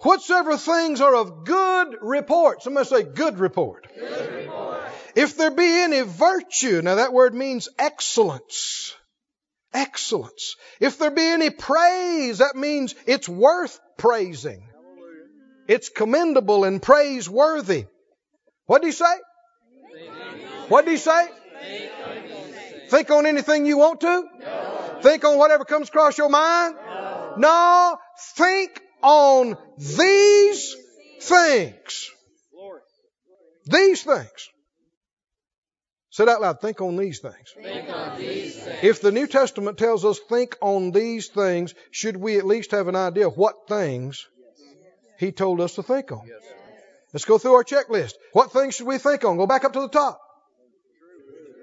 Whatsoever things are of good report. Somebody say good report. Good report. If there be any virtue, now that word means excellence. Excellence. If there be any praise, that means it's worth praising. It's commendable and praiseworthy. What did he say? What did he say? Think on anything you want to? No. Think on whatever comes across your mind? No. No. Think on these things. These things. Say it out loud. Think on these things. Think on these things. If the New Testament tells us think on these things, should we at least have an idea what things He told us to think on? Let's go through our checklist. What things should we think on? Go back up to the top.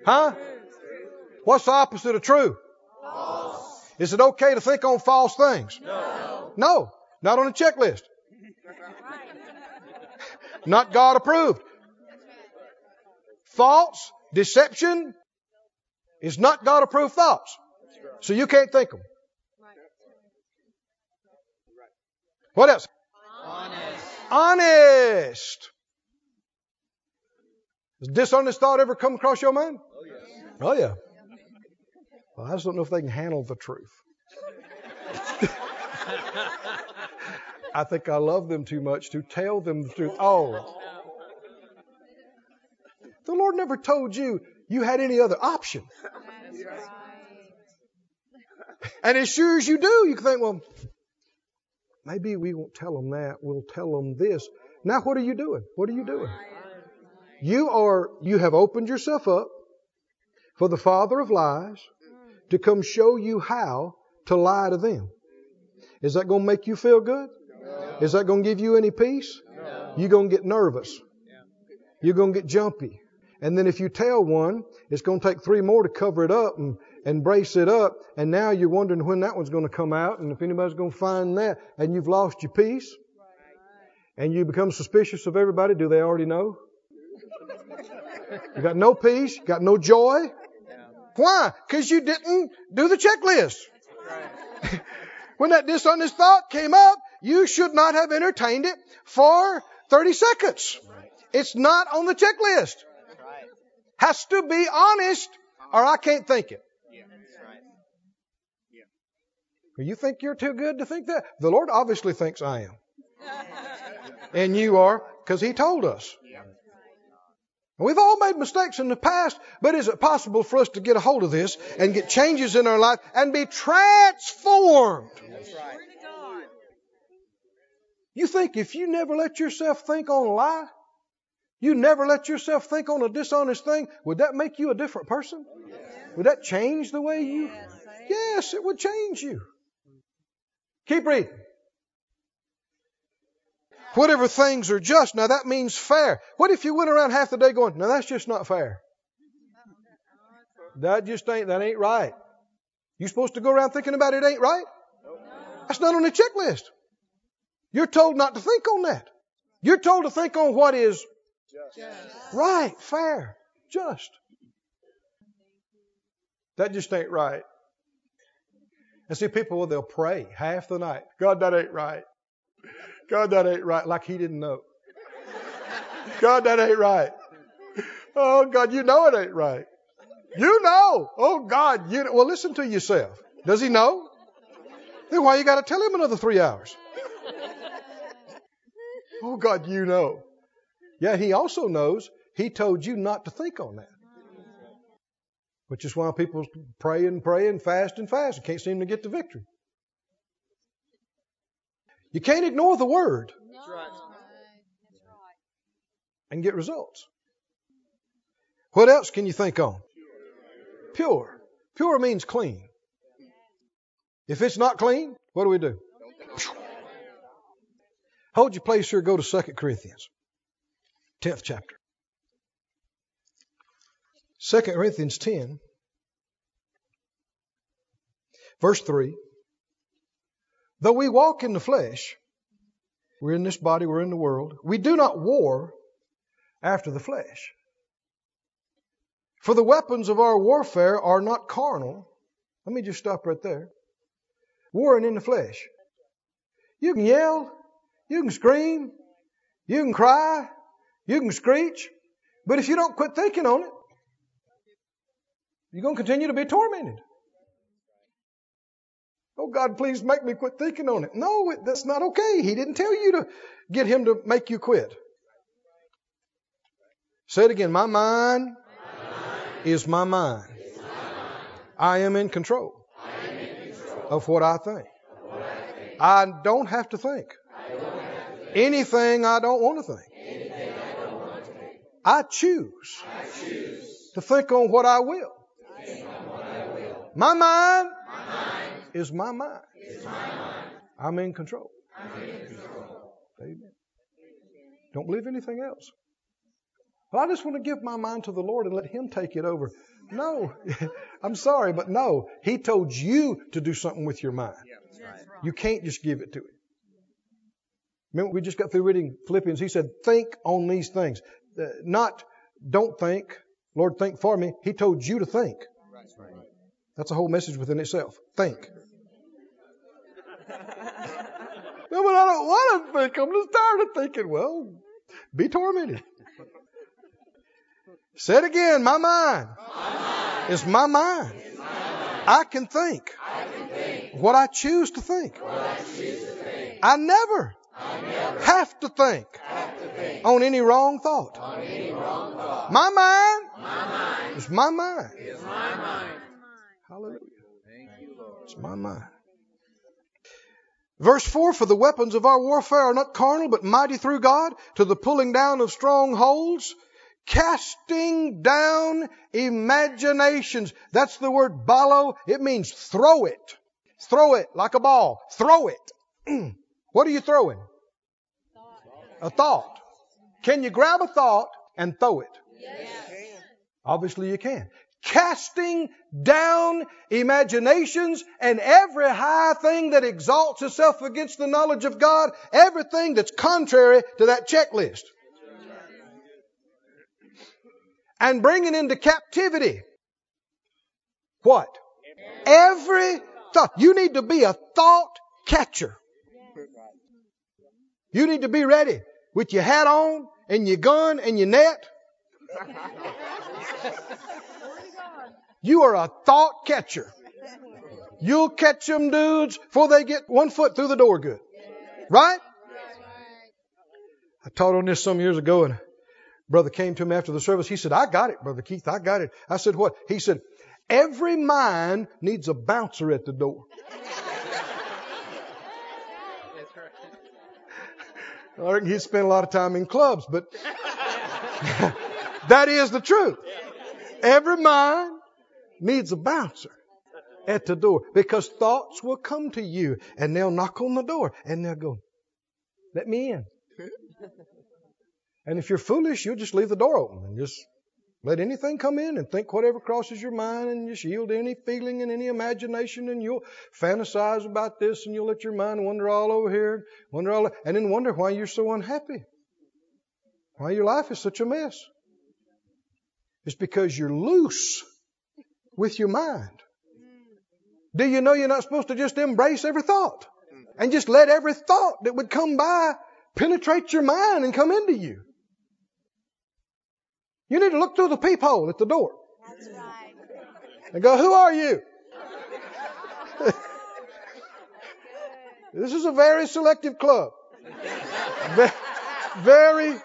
Huh? What's the opposite of true? False. Is it okay to think on false things? No. No, not on a checklist. Not God approved. Thoughts, deception is not God approved thoughts. So you can't think them. What else? Honest. Honest. Has dishonest thought ever come across your mind? Oh, yeah. Well, I just don't know if they can handle the truth. I think I love them too much to tell them the truth. Oh. The Lord never told you you had any other option. Right. And as sure as you do, you can think, well, maybe we won't tell them that. We'll tell them this. Now, what are you doing? What are you doing? You are, you have opened yourself up for the father of lies to come show you how to lie to them. Is that going to make you feel good? Is that going to give you any peace? You're going to get nervous. You're going to get jumpy. And then if you tell one, it's going to take three more to cover it up and, and brace it up. And now you're wondering when that one's going to come out and if anybody's going to find that. And you've lost your peace. And you become suspicious of everybody. Do they already know? You got no peace. You got no joy. Why? Because you didn't do the checklist. when that dishonest thought came up, you should not have entertained it for 30 seconds. It's not on the checklist. Has to be honest or I can't think it. You think you're too good to think that? The Lord obviously thinks I am. And you are, because He told us. We've all made mistakes in the past, but is it possible for us to get a hold of this and get changes in our life and be transformed? You think if you never let yourself think on a lie, you never let yourself think on a dishonest thing, would that make you a different person? Would that change the way you? Yes, it would change you. Keep reading. Whatever things are just, now that means fair. What if you went around half the day going, no, that's just not fair. That just ain't, that ain't right. You supposed to go around thinking about it ain't right? That's not on the checklist. You're told not to think on that. You're told to think on what is just. right, fair, just. That just ain't right. And see, people, well, they'll pray half the night. God, that ain't right. God, that ain't right. Like he didn't know. God, that ain't right. Oh, God, you know it ain't right. You know. Oh, God, you know. Well, listen to yourself. Does he know? Then why you got to tell him another three hours? Oh, God, you know. Yeah, he also knows he told you not to think on that. Which is why people pray and pray and fast and fast and can't seem to get the victory. You can't ignore the word and get results. What else can you think on? Pure. Pure means clean. If it's not clean, what do we do? Hold your place here, go to 2 Corinthians, 10th chapter. 2 Corinthians 10, verse 3. Though we walk in the flesh, we're in this body, we're in the world, we do not war after the flesh. For the weapons of our warfare are not carnal. Let me just stop right there. Warring in the flesh. You can yell, you can scream, you can cry, you can screech, but if you don't quit thinking on it, you're going to continue to be tormented. Oh God, please make me quit thinking on it. No, that's not okay. He didn't tell you to get him to make you quit. Say it again. My mind, My mind is my mind. is my mind. I am in control am in control of what of what I think. I don't have to think I don't have to think anything I don't want to think. I want to think. I choose I choose to think on what I will. to think on what I will. My mind My mind is my mind. is my mind. I'm in control. I'm in control. Amen. Don't believe anything else. Well, I just want to give my mind to the Lord and let Him take it over. No, I'm sorry, but no. He told you to do something with your mind. You can't just give it to Him. Remember, we just got through reading Philippians. He said, think on these things. Uh, not, don't think. Lord, think for me. He told you to think. That's a whole message within itself. Think. no, but I don't want to think. I'm just tired of thinking. Well, be tormented. Say it again. My mind, It's my mind. I can think what I choose to think. I never, have to think, on any wrong thought. My mind, is my mind. Hallelujah. It's my mind. Verse 4 For the weapons of our warfare are not carnal, but mighty through God to the pulling down of strongholds, casting down imaginations. That's the word ballo. It means throw it. Throw it like a ball. Throw it. what are you throwing? A thought. Can you grab a thought and throw it? Obviously you can. Casting down imaginations and every high thing that exalts itself against the knowledge of God, everything that's contrary to that checklist. And bringing into captivity what? Every thought. You need to be a thought catcher. You need to be ready. with your hat on and your gun and your net. You are a thought catcher. You'll catch them dudes before they get one foot through the door good. Right? I taught on this some years ago and a brother came to me after the service. He said, I got it, Brother Keith. I got it. I said, what? He said, every mind needs a bouncer at the door. Reckon he spent a lot of time in clubs, but that is the truth. Every mind needs a bouncer at the door because thoughts will come to you and they'll knock on the door and they'll go, let me in. And if you're foolish, you'll just leave the door open and just let anything come in and think whatever crosses your mind and just yield any feeling and any imagination and you'll fantasize about this and you'll let your mind wander all over here, wonder all, and then wonder why you're so unhappy. Why your life is such a mess. It's because you're loose with your mind. Do you know you're not supposed to just embrace every thought and just let every thought that would come by penetrate your mind and come into you? You need to look through the peephole at the door. That's right. And go, who are you? this is a very selective club. Very,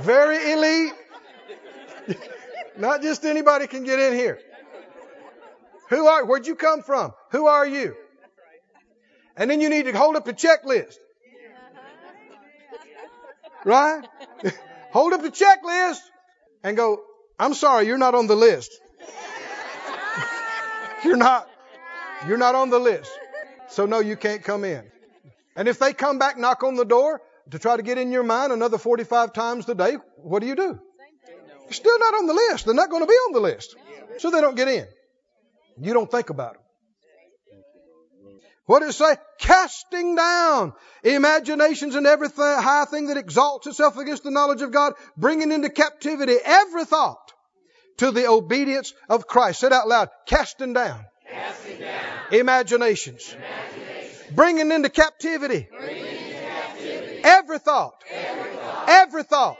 very elite. Not just anybody can get in here. Who are, where'd you come from? Who are you? And then you need to hold up the checklist. Right? hold up the checklist and go, I'm sorry, you're not on the list. you're not. You're not on the list. So no, you can't come in. And if they come back, knock on the door to try to get in your mind another 45 times a day, what do you do? You're still not on the list. They're not going to be on the list. So they don't get in. You don't think about them. What does it say? Casting down imaginations and everything, high thing that exalts itself against the knowledge of God, bringing into captivity every thought to the obedience of Christ. Say it out loud. Casting down. Casting down. Imaginations. Imagination. Bringing into captivity. Every thought. Every thought. Every thought.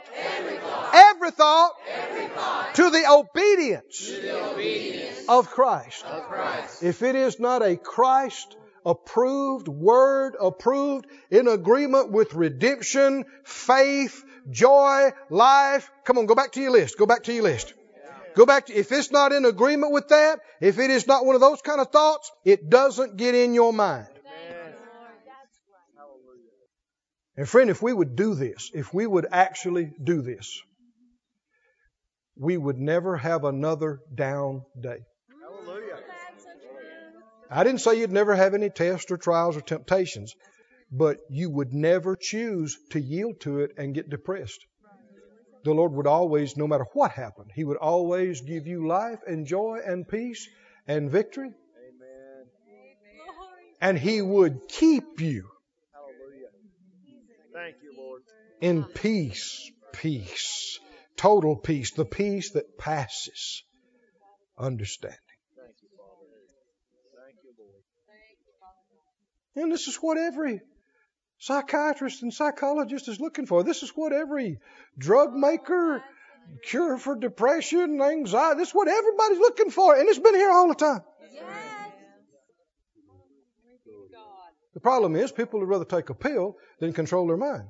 Every thought. Every Every to the obedience To the obedience of Christ. of Christ. If it is not a Christ approved, word approved, in agreement with redemption, faith, joy, life, come on, go back to your list. Go back to your list. Go back to, if it's not in agreement with that, if it is not one of those kind of thoughts, it doesn't get in your mind. And friend, if we would do this, if we would actually do this, we would never have another down day. I didn't say you'd never have any tests or trials or temptations, but you would never choose to yield to it and get depressed. The Lord would always, no matter what happened, He would always give you life and joy and peace and victory. Amen. And He would keep you Hallelujah. Thank you, Lord. in peace, peace, total peace, the peace that passes understanding. Thank you, Father. Thank you, Lord. And this is what every psychiatrist and psychologist is looking for. This is what every drug maker, cure for depression, anxiety, this is what everybody's looking for. And it's been here all the time. The problem is people would rather take a pill than control their mind.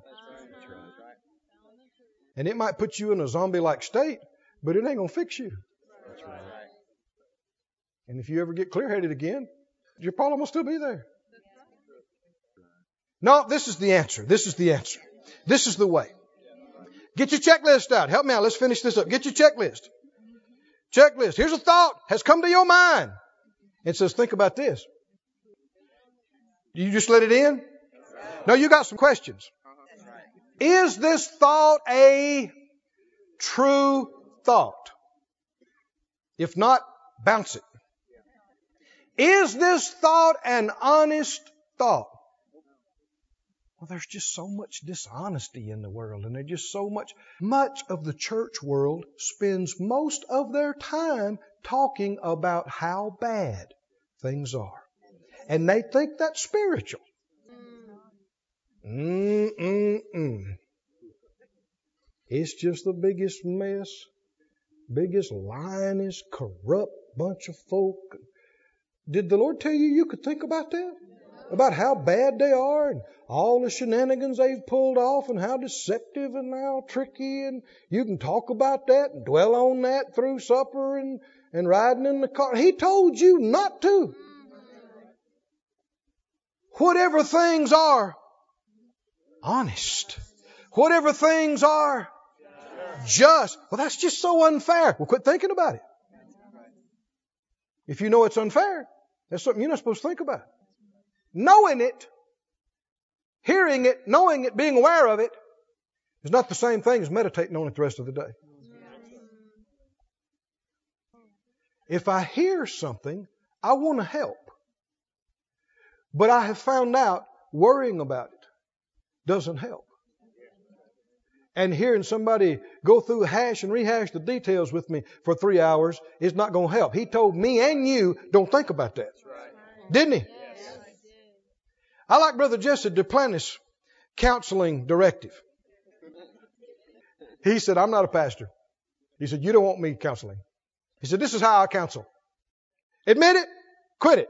And it might put you in a zombie like state, but it ain't going to fix you. And if you ever get clear headed again, your problem will still be there. No, this is the answer. This is the answer. This is the way. Get your checklist out. Help me out. Let's finish this up. Get your checklist. Checklist. Here's a thought has come to your mind. It says, think about this. You just let it in? No, you got some questions. Is this thought a true thought? If not, bounce it. Is this thought an honest thought? Well, there's just so much dishonesty in the world, and there's just so much. Much of the church world spends most of their time talking about how bad things are. And they think that's spiritual. Mm-mm-mm. It's just the biggest mess, biggest lioness, corrupt bunch of folk. Did the Lord tell you you could think about that? About how bad they are and all the shenanigans they've pulled off and how deceptive and how tricky and you can talk about that and dwell on that through supper and, and riding in the car. He told you not to. Whatever things are honest, whatever things are just. Well, that's just so unfair. Well, quit thinking about it. If you know it's unfair, that's something you're not supposed to think about. Knowing it, hearing it, knowing it, being aware of it, is not the same thing as meditating on it the rest of the day. If I hear something, I want to help. But I have found out worrying about it doesn't help. And hearing somebody go through hash and rehash the details with me for three hours is not going to help. He told me and you, don't think about that. Didn't he? I like Brother Jesse Duplantis' counseling directive. He said, I'm not a pastor. He said, You don't want me counseling. He said, This is how I counsel. Admit it, quit it,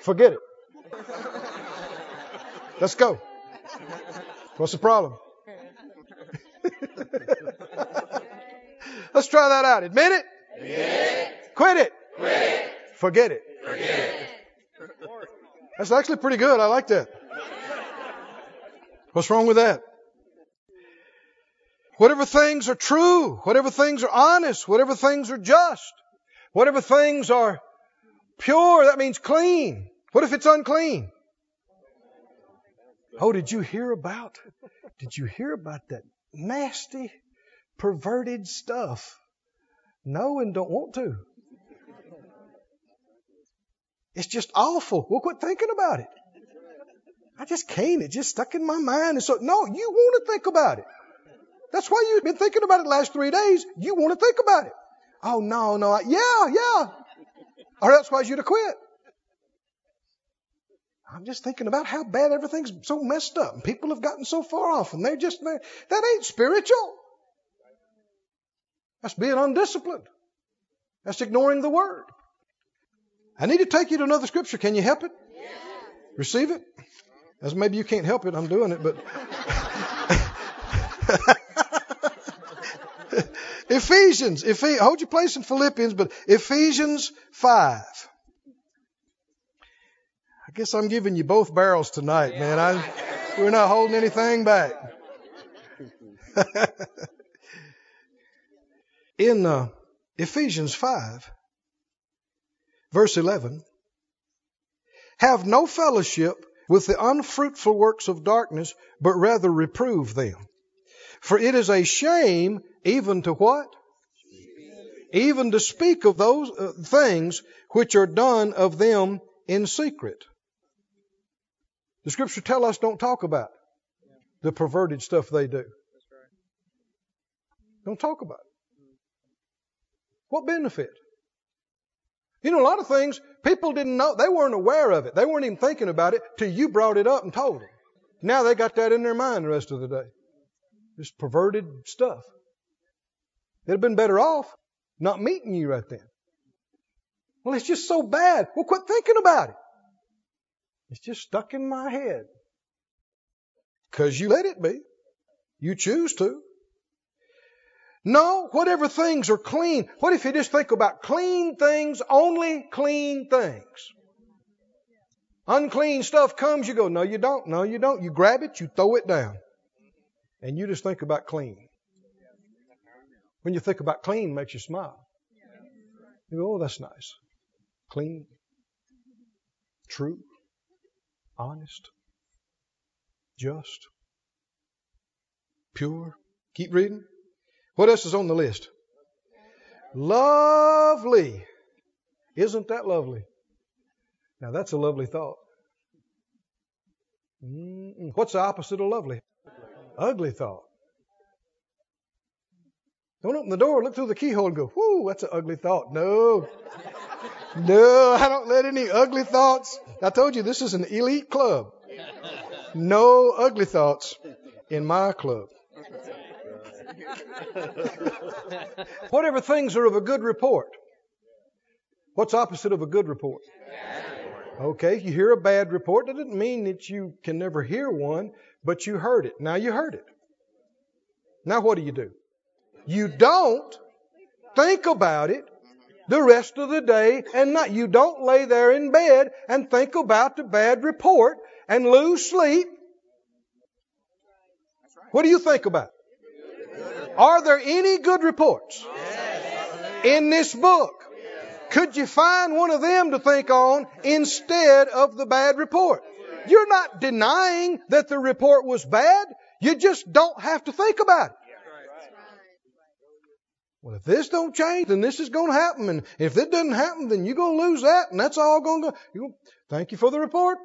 forget it. Let's go. What's the problem? Let's try that out. Admit it. Admit it. Quit it. Quit it. Forget it. Forget it. That's actually pretty good. I like that. What's wrong with that? Whatever things are true, whatever things are honest, whatever things are just, whatever things are pure, that means clean. What if it's unclean? Oh, did you hear about? Did you hear about that nasty, perverted stuff? No, and don't want to. It's just awful. We'll quit thinking about it. I just can't. It just stuck in my mind. And so, no, you want to think about it. That's why you've been thinking about it the last three days. You want to think about it. Oh, no, no. I, yeah, yeah. Or else why'd you to quit? I'm just thinking about how bad everything's so messed up and people have gotten so far off and they're just, they're, that ain't spiritual. That's being undisciplined. That's ignoring the word. I need to take you to another scripture. Can you help it? Yeah. Receive it? As maybe you can't help it, I'm doing it, but Ephesians, Ephes- hold your place in Philippians, but Ephesians 5. I guess I'm giving you both barrels tonight, man. I, we're not holding anything back. in uh, Ephesians 5, verse 11, have no fellowship with the unfruitful works of darkness, but rather reprove them. For it is a shame even to what? Even to speak of those uh, things which are done of them in secret. The scripture tell us don't talk about the perverted stuff they do. Don't talk about it. What benefit? You know, a lot of things people didn't know. They weren't aware of it. They weren't even thinking about it till you brought it up and told them. Now they got that in their mind the rest of the day. This perverted stuff. They'd have been better off not meeting you right then. Well, it's just so bad. Well, quit thinking about it. It's just stuck in my head. Because you let it be. You choose to. No, whatever things are clean. What if you just think about clean things, only clean things? Unclean stuff comes, you go, no, you don't. No, you don't. You grab it, you throw it down. And you just think about clean. When you think about clean, makes you smile. You go, oh, that's nice. Clean, true, honest, just, pure. Keep reading. What else is on the list? Lovely. Isn't that lovely? Now that's a lovely thought. Mm-mm. What's the opposite of lovely? Ugly thought. Don't open the door, look through the keyhole and go, whoo, that's an ugly thought. No. No, I don't let any ugly thoughts. I told you this is an elite club. No ugly thoughts in my club. Whatever things are of a good report. What's opposite of a good report? Okay, you hear a bad report. That doesn't mean that you can never hear one, but you heard it. Now you heard it. Now what do you do? You don't think about it the rest of the day and night. You don't lay there in bed and think about the bad report and lose sleep. What do you think about? Are there any good reports in this book? Could you find one of them to think on instead of the bad report? You're not denying that the report was bad. You just don't have to think about it. Well, if this don't change, then this is going to happen. And if it doesn't happen, then you're going to lose that. And that's all going to go. Thank you for the report.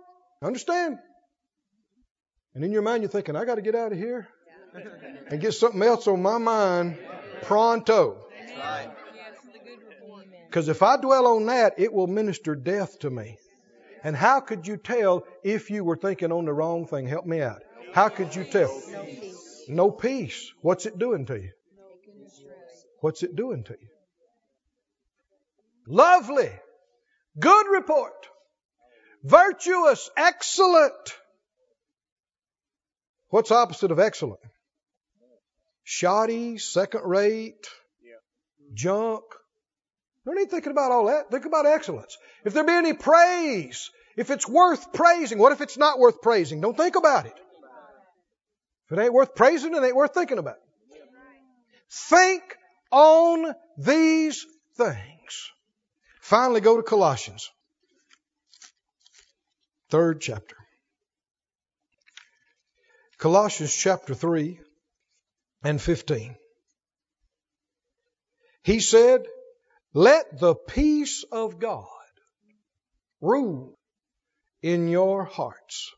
Understand. And in your mind, you're thinking, I got to get out of here and get something else on my mind pronto. Because if I dwell on that, it will minister death to me. And how could you tell if you were thinking on the wrong thing? Help me out. How could you tell? No peace. What's it doing to you? What's it doing to you? Lovely. Good report. Virtuous. Excellent. What's opposite of excellent? Shoddy, second rate, junk. Don't even thinking about all that. Think about excellence. If there be any praise, if it's worth praising, what if it's not worth praising? Don't think about it. If it ain't worth praising, it ain't worth thinking about. Think on these things. Finally, go to Colossians, third chapter. Colossians chapter 3 and 15. He said, Let the peace of God rule in your hearts,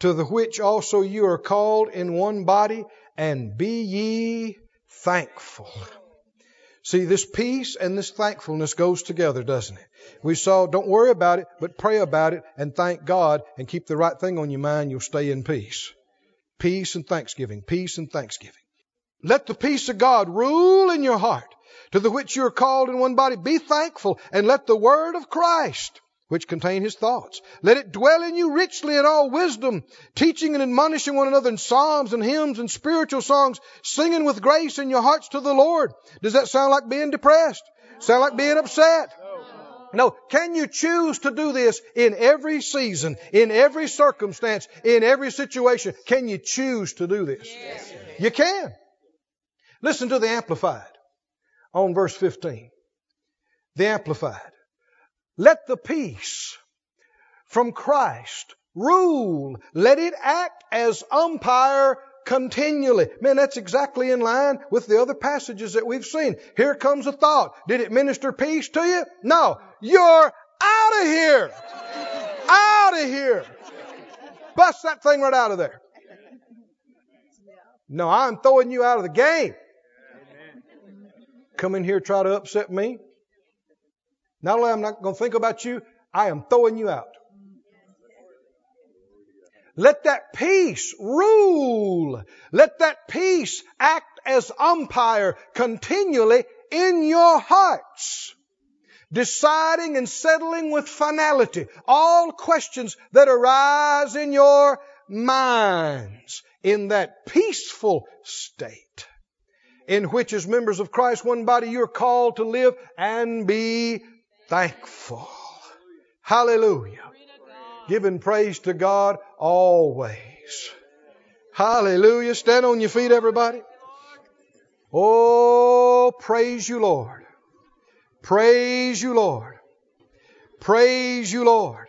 to the which also you are called in one body, and be ye thankful. See, this peace and this thankfulness goes together, doesn't it? We saw, don't worry about it, but pray about it and thank God and keep the right thing on your mind. You'll stay in peace. Peace and thanksgiving. Peace and thanksgiving. Let the peace of God rule in your heart, to the which you are called in one body. Be thankful and let the word of Christ which contain his thoughts. Let it dwell in you richly in all wisdom, teaching and admonishing one another in psalms and hymns and spiritual songs, singing with grace in your hearts to the Lord. Does that sound like being depressed? Sound like being upset? No. Can you choose to do this in every season, in every circumstance, in every situation? Can you choose to do this? You can. Listen to the Amplified on verse 15. The Amplified. Let the peace from Christ rule. Let it act as umpire continually. Man, that's exactly in line with the other passages that we've seen. Here comes a thought. Did it minister peace to you? No. You're out of here. Out of here. Bust that thing right out of there. No, I'm throwing you out of the game. Come in here, try to upset me. Not only am I not going to think about you, I am throwing you out. Let that peace rule. Let that peace act as umpire continually in your hearts. Deciding and settling with finality all questions that arise in your minds in that peaceful state in which as members of Christ, one body, you're called to live and be thankful. Hallelujah. Giving praise to God always. Hallelujah. Stand on your feet, everybody. Oh, praise you, Lord. Praise you, Lord. Praise you, Lord.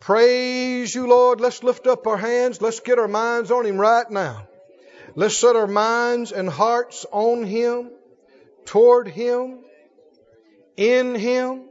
Praise you, Lord. Let's lift up our hands. Let's get our minds on Him right now. Let's set our minds and hearts on Him, toward Him, in Him.